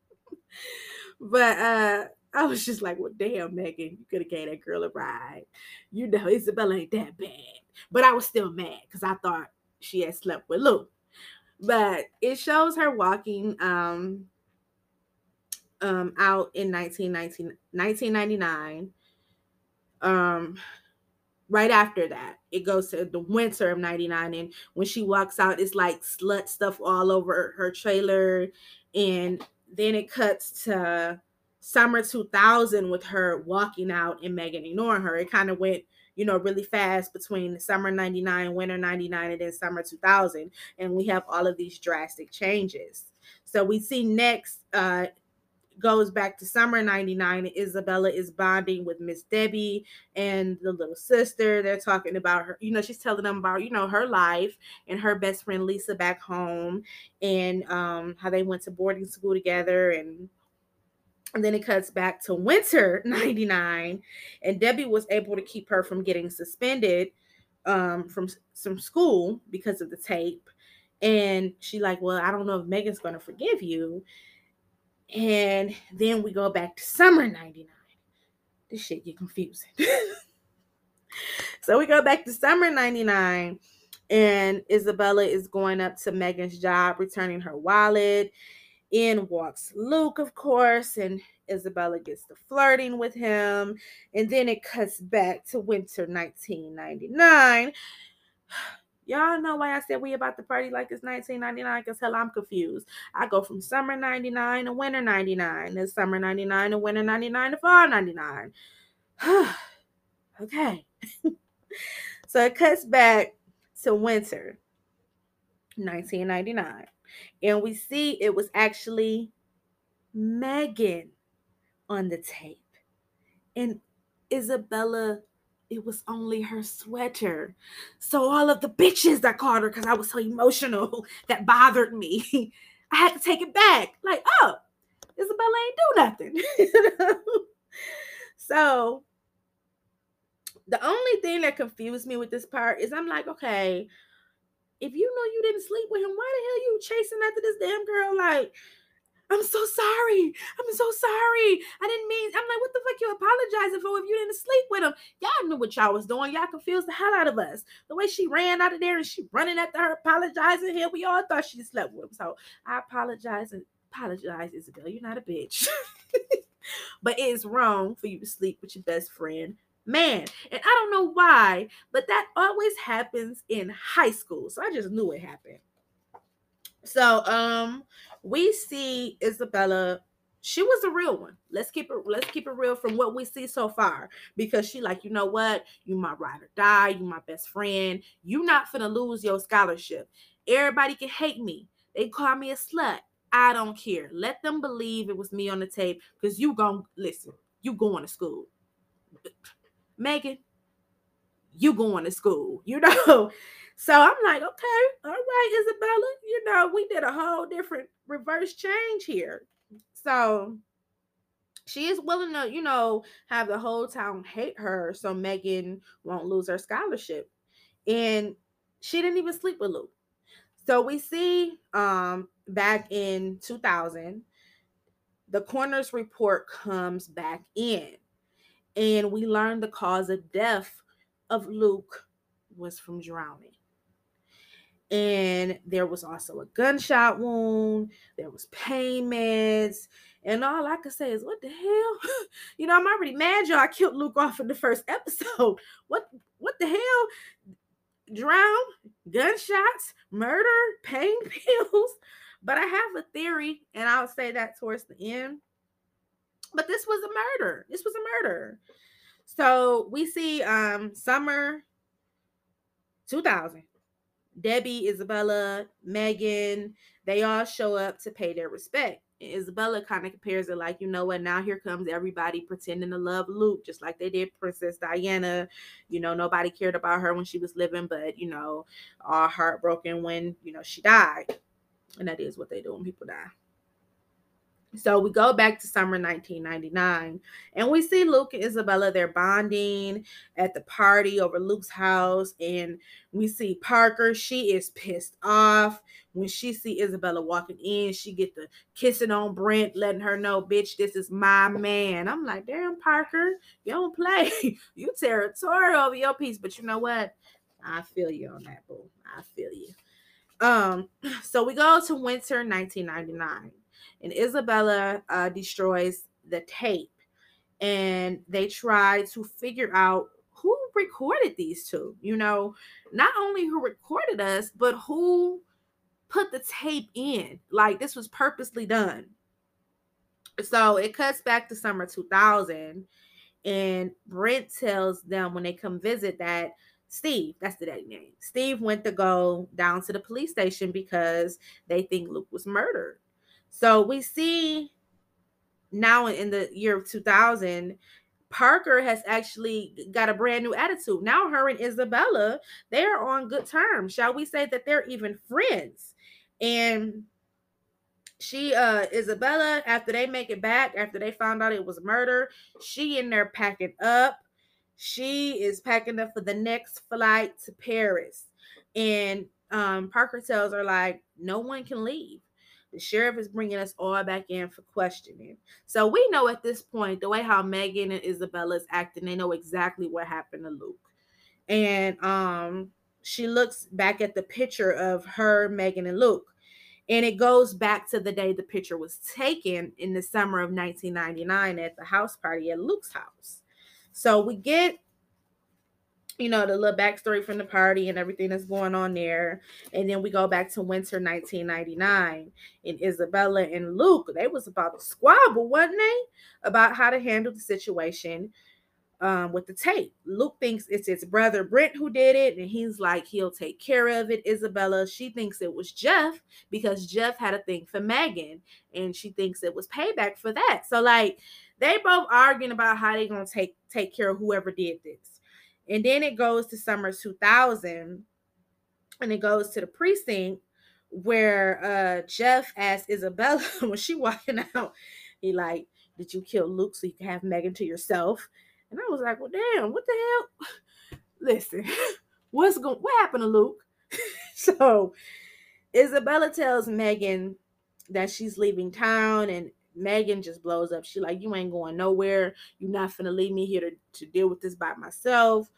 <laughs> but uh, I was just like, "Well, damn, Megan, you could have gave that girl a ride." You know, Isabella ain't that bad, but I was still mad because I thought she had slept with Lou. But it shows her walking um um out in 1919, 1999. Um right after that, it goes to the winter of 99. And when she walks out, it's like slut stuff all over her trailer. And then it cuts to summer 2000 with her walking out and Megan ignoring her. It kind of went, you know, really fast between summer 99, winter 99, and then summer 2000. And we have all of these drastic changes. So we see next uh, goes back to summer 99 isabella is bonding with miss debbie and the little sister. They're talking about her you know she's telling them about you know her life and her best friend lisa back home and um how they went to boarding school together and and then it cuts back to winter <laughs> 99 and debbie was able to keep her from getting suspended um from some school because of the tape. And she like well i don't know if megan's to forgive you and then we go back to summer 99. This shit get confusing. <laughs> so we go back to summer 99 and Isabella is going up to Megan's job, returning her wallet. In walks Luke, of course, and Isabella gets to flirting with him. And then it cuts back to winter 1999. <sighs> Y'all know why I said we about to party like it's 1999? Because hell, I'm confused. I go from summer 99 to winter 99, then summer 99 to winter 99 to fall 99. <sighs> okay. <laughs> so it cuts back to winter 1999. And we see it was actually Megan on the tape. And Isabella it was only her sweater. So all of the bitches that called her because I was so emotional <laughs> that bothered me. <laughs> I had to take it back. Like, oh, Isabella ain't do nothing. <laughs> so the only thing that confused me with this part is I'm like, okay, if you know you didn't sleep with him, why the hell you chasing after this damn girl? Like, I'm so sorry. I'm so sorry. I didn't mean, I'm like, what the fuck you apologizing for if you didn't sleep with him? Y'all knew what y'all was doing. Y'all confused the hell out of us. The way she ran out of there and she running after her, apologizing here. We all thought she slept with him. So I apologize and apologize, Isabel. You're not a bitch. <laughs> but it is wrong for you to sleep with your best friend man. And I don't know why, but that always happens in high school. So I just knew it happened. So um we see Isabella she was a real one. Let's keep it let's keep it real from what we see so far because she like, you know what? You my ride or die, you my best friend. You not finna lose your scholarship. Everybody can hate me. They call me a slut. I don't care. Let them believe it was me on the tape because you gon' listen. You going to school. Megan, you going to school. <laughs> You know, so I'm like, okay, all right, Isabella, you know, we did a whole different reverse change here. So she is willing to, you know, have the whole town hate her so Megan won't lose her scholarship. And she didn't even sleep with Luke. So we see um back in 2000, the coroner's report comes back in, and we learn the cause of death of Luke was from drowning. And there was also a gunshot wound there was pain meds and all i could say is what the hell? <laughs> You know i'm already mad y'all. Killed luke off in the first <laughs> episode. What what the hell? Drown gunshots murder pain <laughs> pills. But i have a theory and i'll say that towards the end. But this was a murder. This was a murder so we see um summer 2000 Debbie, Isabella, Megan, they all show up to pay their respect. And Isabella kind of compares it like, you know what, now here comes everybody pretending to love Luke, just like they did Princess Diana. You know, nobody cared about her when she was living, but, you know, all heartbroken when, you know, she died. And that is what they do when people die. So we go back to summer 1999 and we see Luke and Isabella, they're bonding at the party over Luke's house. And we see Parker, she is pissed off. When she see Isabella walking in, she get the kissing on Brent, letting her know, bitch, this is my man. I'm like, damn, Parker, you don't play. <laughs> you territorial over your piece. But you know what? I feel you on that, boo. I feel you. Um, so we go to winter 1999, and Isabella uh, destroys the tape, and they try to figure out who recorded these two. You know, not only who recorded us, but who put the tape in. Like this was purposely done. So it cuts back to summer 2000, and Brent tells them when they come visit that Steve, that's the daddy name. Steve went to go down to the police station because they think Luke was murdered. So we see now in the year of 2000, Parker has actually got a brand new attitude. Now, her and Isabella, they are on good terms. Shall we say that they're even friends? And she, uh, Isabella, after they make it back, after they found out it was murder, she in there packing up she is packing up for the next flight to Paris. And um, Parker tells her, like, no one can leave. The sheriff is bringing us all back in for questioning. So we know at this point, the way how Megan and Isabella is acting, they know exactly what happened to Luke. And um, she looks back at the picture of her, Megan, and Luke. And it goes back to the day the picture was taken in the summer of 1999 at the house party at Luke's house. So we get, you know, the little backstory from the party and everything that's going on there. And then we go back to winter 1999. And Isabella and Luke, they was about to squabble, wasn't they? About how to handle the situation um, with the tape. Luke thinks it's his brother Brent who did it, and he's like, he'll take care of it. Isabella, she thinks it was Jeff because Jeff had a thing for Megan, and she thinks it was payback for that. So, like, they both arguing about how they gonna take take care of whoever did this. And then it goes to summer 2000 and it goes to the precinct where uh Jeff asked Isabella <laughs> when she walking out, he like, did you kill Luke so you can have Megan to yourself? And I was like, well, damn, what the hell? <laughs> Listen, <laughs> what's going what happened to Luke? so Isabella tells Megan that she's leaving town and Megan just blows up. She like, you ain't going nowhere. You're not gonna leave me here to, to deal with this by myself.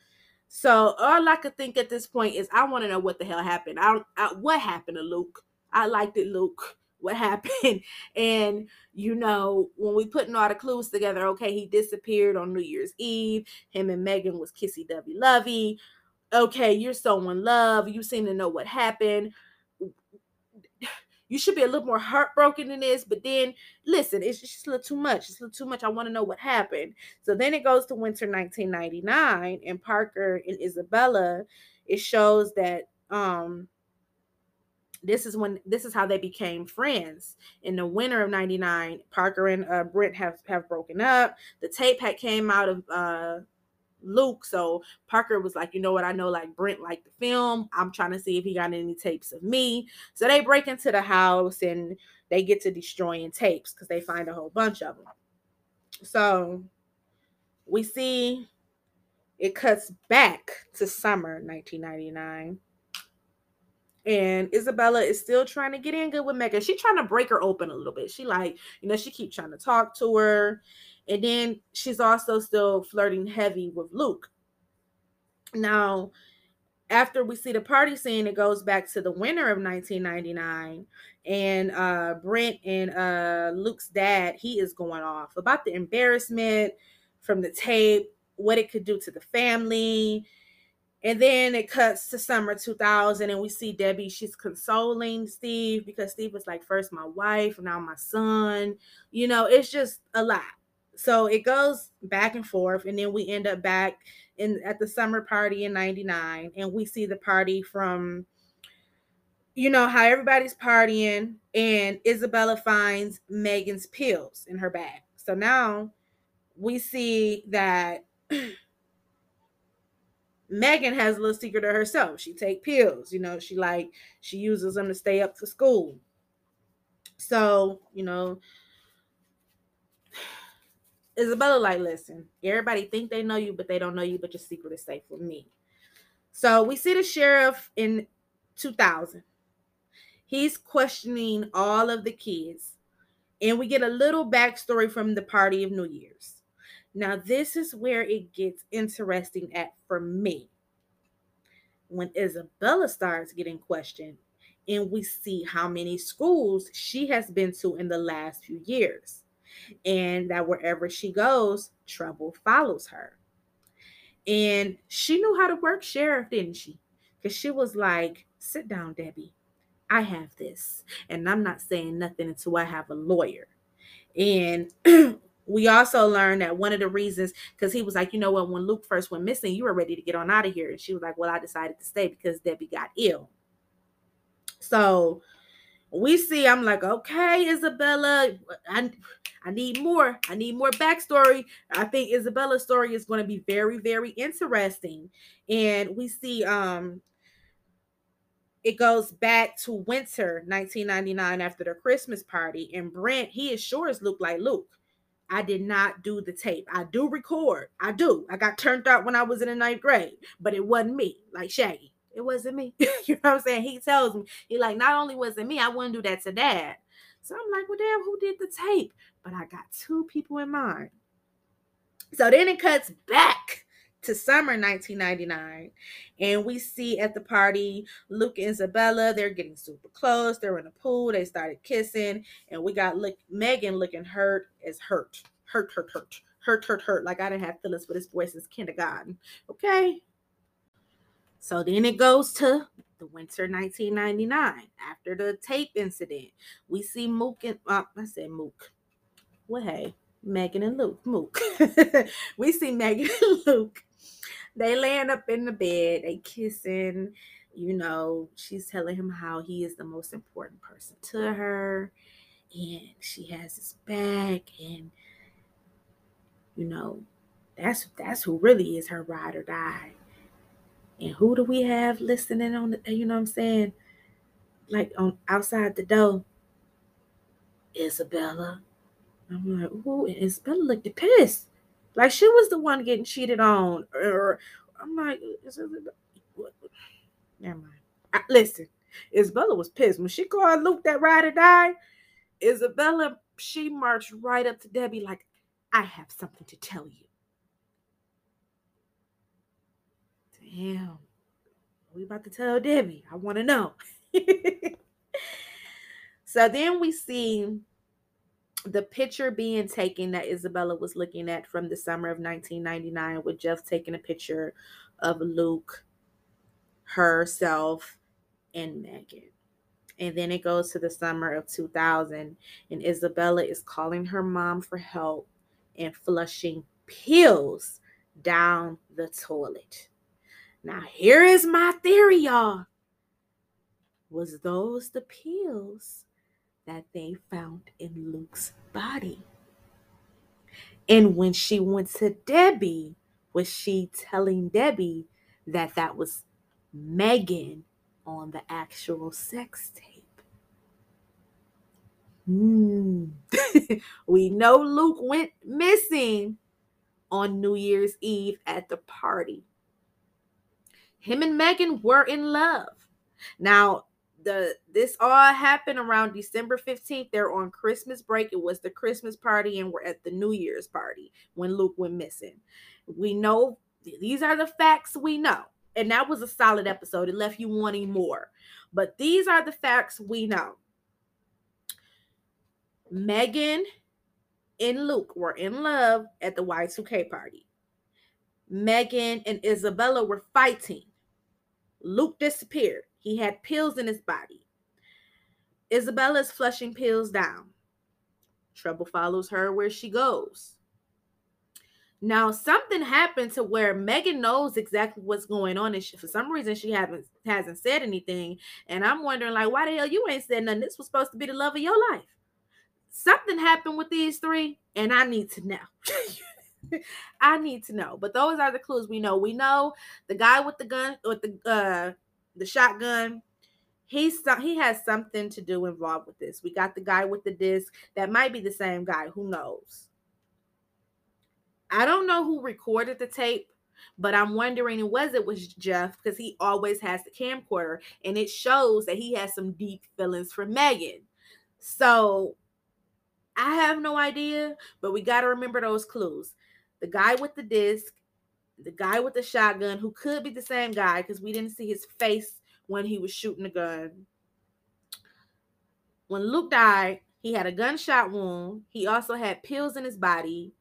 So all I could think at this point is I want to know what the hell happened. I, I what happened to Luke? I liked it, Luke. <laughs> What happened? <laughs> And you know, when we putting all the clues together, okay, he disappeared on New Year's Eve. Him and Megan was kissy dovey lovey. Okay, you're so in love. You seem to know what happened you should be a little more heartbroken than this. But then, listen, it's just a little too much. It's a little too much. I want to know what happened. So then it goes to winter 1999, and Parker and Isabella. It shows that um this is when this is how they became friends in the winter of 99 parker and uh, brent have have broken up the tape had came out of uh Luke. So Parker was like, you know what? I know like Brent liked the film. I'm trying to see if he got any tapes of me. So they break into the house and they get to destroying tapes because they find a whole bunch of them. So we see it cuts back to summer 1999. And Isabella is still trying to get in good with Megan. She's trying to break her open a little bit. She like, you know, she keep trying to talk to her. And then she's also still flirting heavy with Luke. Now, after we see the party scene, it goes back to the winter of 1999. And uh, Brent and uh, Luke's dad, he is going off about the embarrassment from the tape, what it could do to the family. And then it cuts to summer 2000, and we see Debbie. She's consoling Steve because Steve was like, first my wife, now my son. You know, it's just a lot so it goes back and forth and then we end up back in at the summer party in 99 and we see the party from you know how everybody's partying and isabella finds megan's pills in her bag. So now we see that <clears throat> megan has a little secret of herself. She take pills you know she like she uses them to stay up for school. So you know Isabella like, listen, everybody think they know you, but they don't know you, but your secret is safe with me. So we see the sheriff in 2000. He's questioning all of the kids, and we get a little backstory from the party of New Year's. Now, this is where it gets interesting at for me. when Isabella starts getting questioned, and we see how many schools she has been to in the last few years, and that wherever she goes, trouble follows her. And she knew how to work sheriff, didn't she? Because she was like, sit down, Debbie. I have this. And I'm not saying nothing until I have a lawyer. And <clears throat> we also learned that one of the reasons, because he was like, you know what, when Luke first went missing, you were ready to get on out of here. And she was like, well, I decided to stay because Debbie got ill. So we see, I'm like, okay, Isabella, I, I need more. I need more backstory. I think Isabella's story is going to be very, very interesting. And we see um it goes back to winter 1999 after the Christmas party, and Brent, he sure assures Luke, like, Luke, I did not do the tape. I do record. I do. I got turned out when I was in the ninth grade, but it wasn't me, like Shaggy. It wasn't me. <laughs> you know what I'm saying? He tells me, he like, not only was it me, I wouldn't do that to dad. So I'm like, well, damn, who did the tape? But I got two people in mind. So then it cuts back to summer 1999 and we see at the party luke and isabella they're getting super close they're in the pool they started kissing and we got look megan looking hurt as hurt hurt hurt hurt hurt hurt hurt like i didn't have feelings for this boy since kindergarten okay so then it goes to the winter 1999 after the tape incident we see mook and uh, i said mook well hey megan and luke mook <laughs> we see megan and <laughs> luke they laying up in the bed, they kissing. You know, she's telling him how he is the most important person to her, and she has his back, and you know, that's that's who really is her ride or die. And who do we have listening on the, you know what I'm saying? Like on outside the door. Isabella. I'm like, ooh, and Isabella looked pissed. Like she was the one getting cheated on, or I'm like, never mind. I, listen, Isabella was pissed when she called Luke that ride or die. Isabella, she marched right up to Debbie like, I have something to tell you. Damn, we about to tell Debbie. I want to know. <laughs> so then we see the picture being taken that Isabella was looking at from the summer of 1999 with Jeff taking a picture of Luke, herself, and Megan. And then it goes to the summer of 2000, and Isabella is calling her mom for help and flushing pills down the toilet. Now, here is my theory, y'all. Was those the pills that they found in Luke's body. And when she went to Debbie, was she telling Debbie that that was Megan on the actual sex tape? Hmm. <laughs> we know Luke went missing on New Year's Eve at the party. Him and Megan were in love. Now, the this all happened around December 15th. They're on Christmas break. It was the Christmas party, and we're at the New Year's party when Luke went missing. We know these are the facts we know. And that was a solid episode. It left you wanting more. But these are the facts we know. Megan and Luke were in love at the Y2K party. Megan and Isabella were fighting. Luke disappeared. He had pills in his body. Isabella's flushing pills down. Trouble follows her where she goes. Now, something happened to where Megan knows exactly what's going on, and she, for some reason she haven't hasn't said anything. And I'm wondering, like, why the hell you ain't said nothing? This was supposed to be the love of your life. Something happened with these three, and I need to know. <laughs> <laughs> I need to know. But those are the clues we know. We know the guy with the gun with the uh the shotgun he's he has something to do involved with this. We got the guy with the disc. That might be the same guy. Who knows? I don't know who recorded the tape but i'm wondering was it was jeff? Because he always has the camcorder and it shows that he has some deep feelings for megan. So i have no idea but we got to remember those clues the guy with the disc the guy with the shotgun, who could be the same guy because we didn't see his face when he was shooting the gun. When Luke died, he had a gunshot wound. He also had pills in his body.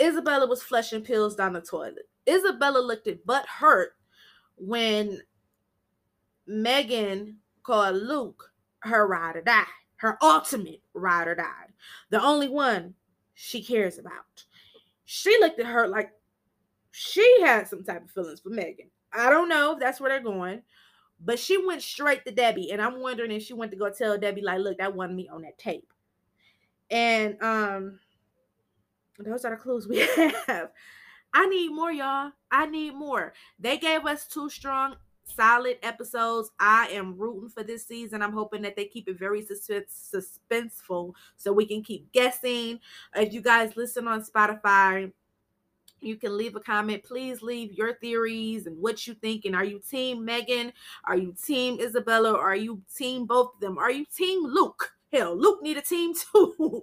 Isabella was flushing pills down the toilet. Isabella looked at butt hurt when Megan called Luke her ride or die, her ultimate ride or die, the only one she cares about. She looked at her like she had some type of feelings for Megan. I don't know if that's where they're going, but she went straight to Debbie, and I'm wondering if she went to go tell Debbie, like, look, that wasn't me on that tape. And um, those are the clues we <laughs> have. I need more, y'all. I need more. They gave us two strong, solid episodes. I am rooting for this season. I'm hoping that they keep it very suspense, suspenseful so we can keep guessing. If you guys listen on Spotify, you can leave a comment. Please leave your theories and what you think. And are you team Megan? Are you team Isabella? Are you team both of them? Are you team Luke? Hell, Luke need a team <laughs> too.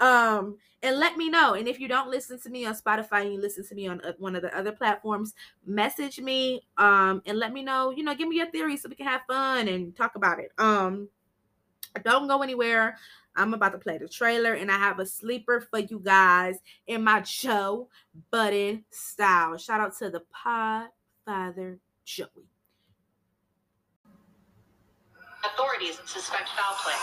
um, and let me know. And if you don't listen to me on Spotify and you listen to me on uh, one of the other platforms, message me um and let me know, you know, give me your theories so we can have fun and talk about it. Um don't go anywhere. I'm about to play the trailer and I have a sleeper for you guys in my Joe Budden style. Shout out to the Pod Father Joey. Authorities suspect foul play.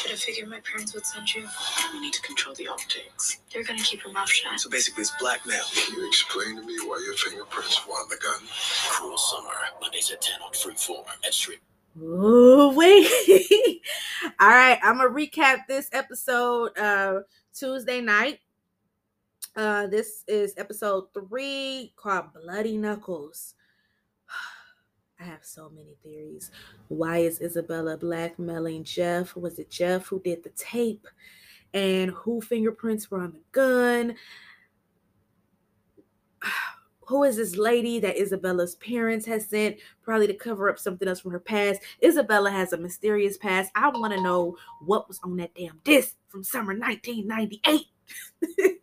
Should have figured my parents would send you. We need to control the optics. They're gonna keep your mouth shut. So basically, it's blackmail. Can you explain to me why your fingerprints were on the gun? Cruel Summer, Mondays at 10 on Freeform at Street. Ooh, <laughs> wait. All right, I'm gonna recap this episode uh Tuesday night. Uh this is episode three called Bloody Knuckles. I have so many theories. Why is Isabella blackmailing Jeff? Was it Jeff who did the tape? And who fingerprints were on the gun? <sighs> Who is this lady that Isabella's parents has sent, probably to cover up something else from her past? Isabella has a mysterious past. I want to know what was on that damn disc from summer 1998. <laughs>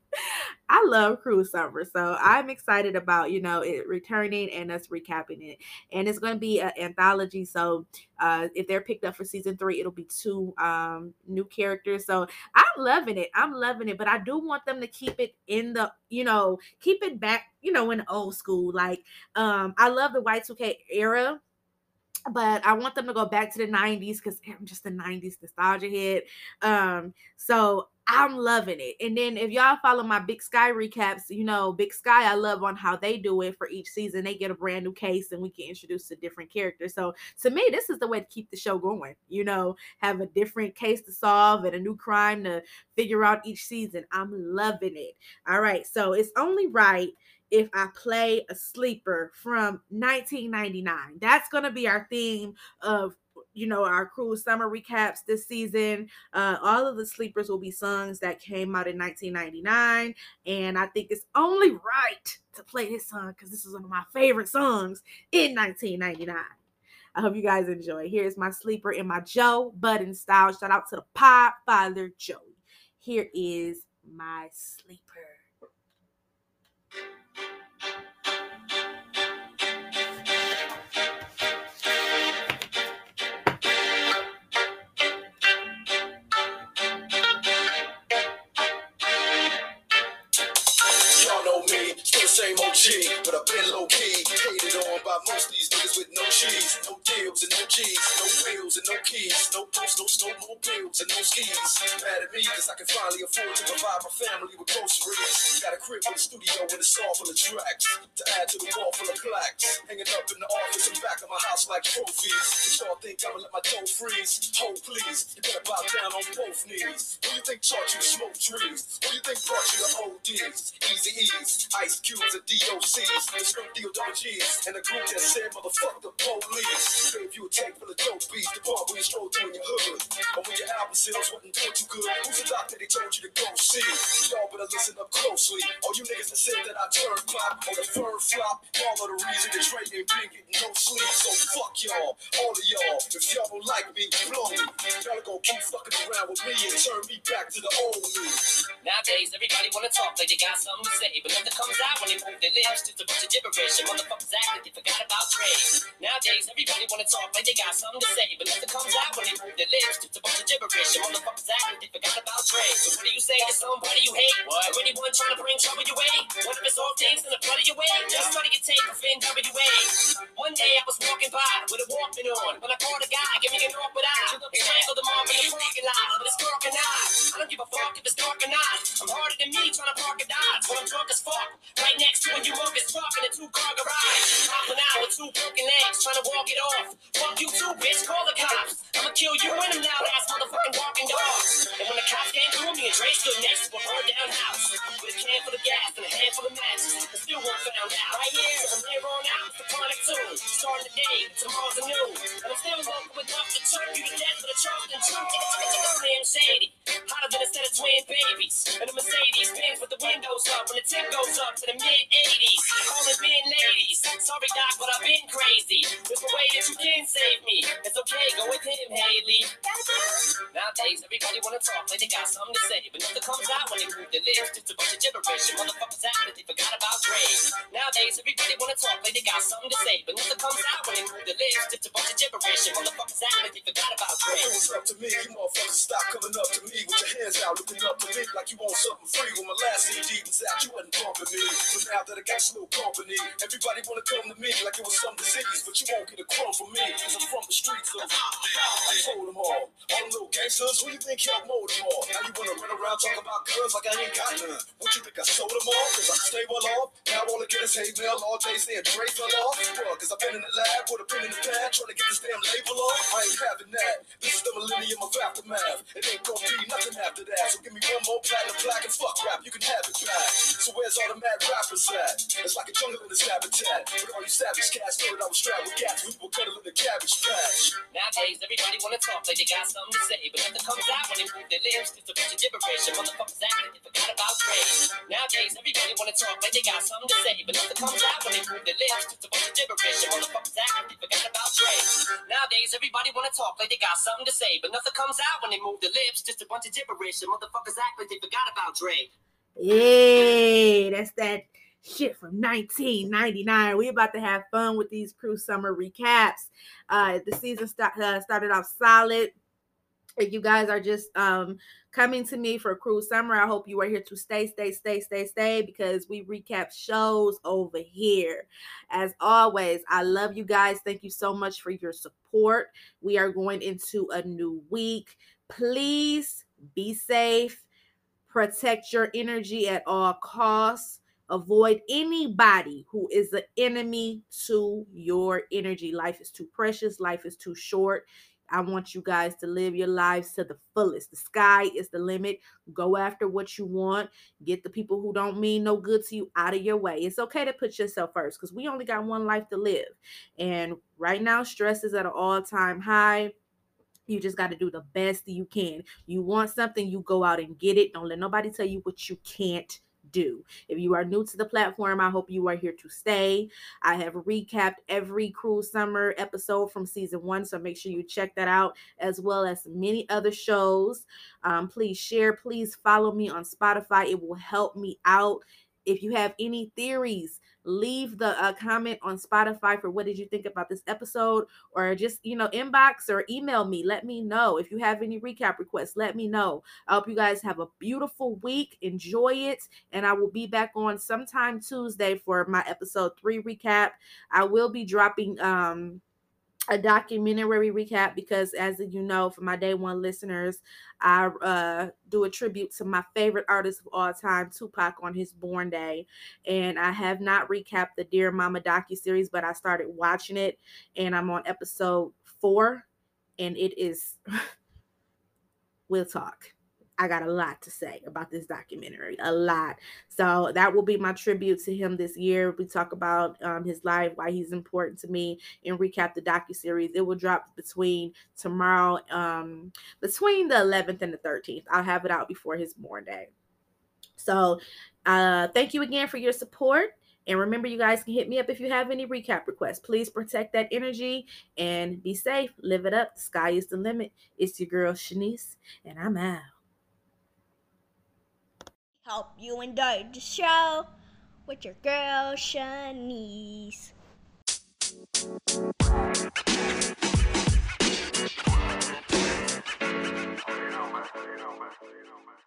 I love Cruel Summer, so I'm excited about you know it returning and us recapping it. And it's going to be an anthology, so uh, if they're picked up for season three, it'll be two um, new characters. So I'm loving it. I'm loving it, but I do want them to keep it in the you know keep it back you know in old school. Like um, I love the Y2K era but I want them to go back to the 90s because I'm just a 90s nostalgia hit. Um, so I'm loving it. And then if y'all follow my Big Sky recaps, you know, Big Sky, I love on how they do it for each season. They get a brand new case and we can introduce a different character. So to me, this is the way to keep the show going. You know, have a different case to solve and a new crime to figure out each season. I'm loving it. All right. So it's only right if I play a sleeper from 1999. That's going to be our theme of you know, our cruel summer recaps this season. Uh, all of the sleepers will be songs that came out in 1999. And I think it's only right to play this song because this is one of my favorite songs in 1999. I hope you guys enjoy. Here's my sleeper in my Joe Budden style. Shout out to the Pod Father Joey. Here is my sleeper. Most these niggas with no cheese, no deals and no G's, no wheels no no no snowmobiles and no skis. Mad at me cause I can finally afford to provide my family with groceries. Got a crib with a studio with a saw full of tracks to add to the wall full of plaques. Hanging up in the office and back of my house like trophies. Y'all think I'ma let my dough freeze? Hold please, you better bow down on both knees. Who you think taught you to smoke trees? Who you think brought you to ODs? Easy E's, Ice Cubes, and DOC's, the script deal double G's, and the group that said motherfuck the police. Gave you a tank full of dope beats, the where you stroll through your hood. Or when your album sales wasn't doing too good, who's the doctor they told you to go see? Y'all better listen up closely. All you niggas that said that I turned pop on the firm flop, all of the reason that Trey ain't been getting no sleep. So fuck y'all, all of y'all. If y'all don't like me, blow me. Y'all go keep fucking around with me and turn me back to the old me. Nowadays, everybody wanna talk like they got something to say, but nothing comes out when they move their lips. Just a bunch of gibberish, and motherfuckers act like they forgot about Dre. Nowadays, everybody wanna talk like they got something to say, but nothing comes out when they move their lips. Just a bunch of gibberish, and motherfuckers act like they forgot about Dre. So what do you say to somebody you hate? What? Or anyone trying to bring trouble your way? One of his old things in the blood of your way? Just study your tape of NWA. One day I was walking by with a Walkman on, when I called a guy, give me an awkward eye. He strangled the mom in the parking lot, but it's dark and I. I don't give a fuck if it's dark or not. I'm harder than me trying to park a Dodge when I'm drunk as fuck. Right next to when you walk is truck in a two-car garage. Hopping out with two broken legs, trying to walk it off. Fuck you too, bitch, call the cops. I'ma kill you and them loud ass motherfucking walking dogs. And when the cops came through, me and Dre stood next to a burned down house. With a can full of gas and a handful of matches. And still won't found out. Right here, from here on out, it's the chronic tune. Starting the day, tomorrow's a new. And I'm still walking with enough to choke you to death with a chopped and chunk. Slim Shady, twin babies. And the Mercedes Benz with the windows up when the tip goes up to the mid 80s. Calling men ladies. Sorry, Doc, but I've been crazy. There's a way that you can save me. It's okay, go with him, Haley. Nowadays, everybody wanna talk like they got something to say, but nothing comes out when they move their lips. Just a bunch of gibberish, and motherfuckers act like they forgot about Dre. Nowadays, everybody wanna talk like they got something to say, but nothing comes out when they move their lips. Just a bunch of gibberish, and motherfuckers act like they forgot about it was up to me, you motherfuckers stop coming up to me with your hands out, looking up to me like you want something free. When my last CD was out, you wasn't bumping me. But now that I got slow company, everybody wanna come to me like it was some disease, but you won't get a crumb from me, cause I'm from the streets of I told them all. All them little gangsters, who do you think helped mold them all? Now you wanna run around talking about guns like I ain't got none. What you think I sold them all? Cause I stay well off. Now all I get is hate mail all day saying Dre fell off. Cause I've been in the lab with a pen in the pad trying to get this damn label off. I ain't having that. This is the millennium of aftermath. It ain't gonna be nothing after that. So give me one more platinum plaque and fuck rap. You can have it back. So where's all the mad rappers at? It's like a jungle in this habitat. But all you savage cats know that I was strapped with cats. We were cuddling the cabbage patch. Nowadays, everybody wanna talk like they got something to say, but nothing comes out when they move their lips. Just a bunch of gibberish, and motherfuckers act like they forgot about Dre. Nowadays, everybody wanna talk like they got something to say, but nothing comes out when they move their lips. Just a bunch of gibberish, and motherfuckers act like they forgot about Dre. Nowadays, everybody wanna talk like they got something to say, but nothing comes out when they move their lips. Just a bunch of gibberish, and motherfuckers act like they forgot about Dre. Hey, that's that shit from 1999. We about to have fun with these Cruel Summer recaps. Uh, the season start, uh, started off solid. If you guys are just um, coming to me for a Cruel Summer, I hope you are here to stay, stay, stay, stay, stay because we recap shows over here. As always, I love you guys. Thank you so much for your support. We are going into a new week. Please be safe, protect your energy at all costs. Avoid anybody who is the enemy to your energy. Life is too precious, life is too short. I want you guys to live your lives to the fullest. The sky is the limit. Go after what you want. Get the people who don't mean no good to you out of your way. It's okay to put yourself first because we only got one life to live. And right now, stress is at an all time high. You just got to do the best you can. You want something, you go out and get it. Don't let nobody tell you what you can't do. If you are new to the platform, I hope you are here to stay. I have recapped every Cruel Summer episode from season one, so make sure you check that out, as well as many other shows. Um, please share, please follow me on Spotify. It will help me out. If you have any theories, leave the uh, comment on Spotify for what did you think about this episode, or just you know inbox or email me. Let me know if you have any recap requests. Let me know. I hope you guys have a beautiful week. Enjoy it, and I will be back on sometime Tuesday for my episode three recap. I will be dropping um a documentary recap because as you know for my day one listeners i uh, do a tribute to my favorite artist of all time tupac on his born day. And i have not recapped the dear mama docu series but i started watching it and i'm on episode four and it is <sighs> we'll talk I got a lot to say about this documentary, a lot. So that will be my tribute to him this year. We talk about um, his life, why he's important to me, and recap the docu series. It will drop between tomorrow, um, between the 11th and the 13th. I'll have it out before his born day. So, uh, thank you again for your support. And remember, you guys can hit me up if you have any recap requests. Please protect that energy and be safe. Live it up. The sky is the limit. It's your girl, Shanise, and I'm out. Hope you enjoyed the show with your girl Shanise. You know, man. You know, man. You know, man.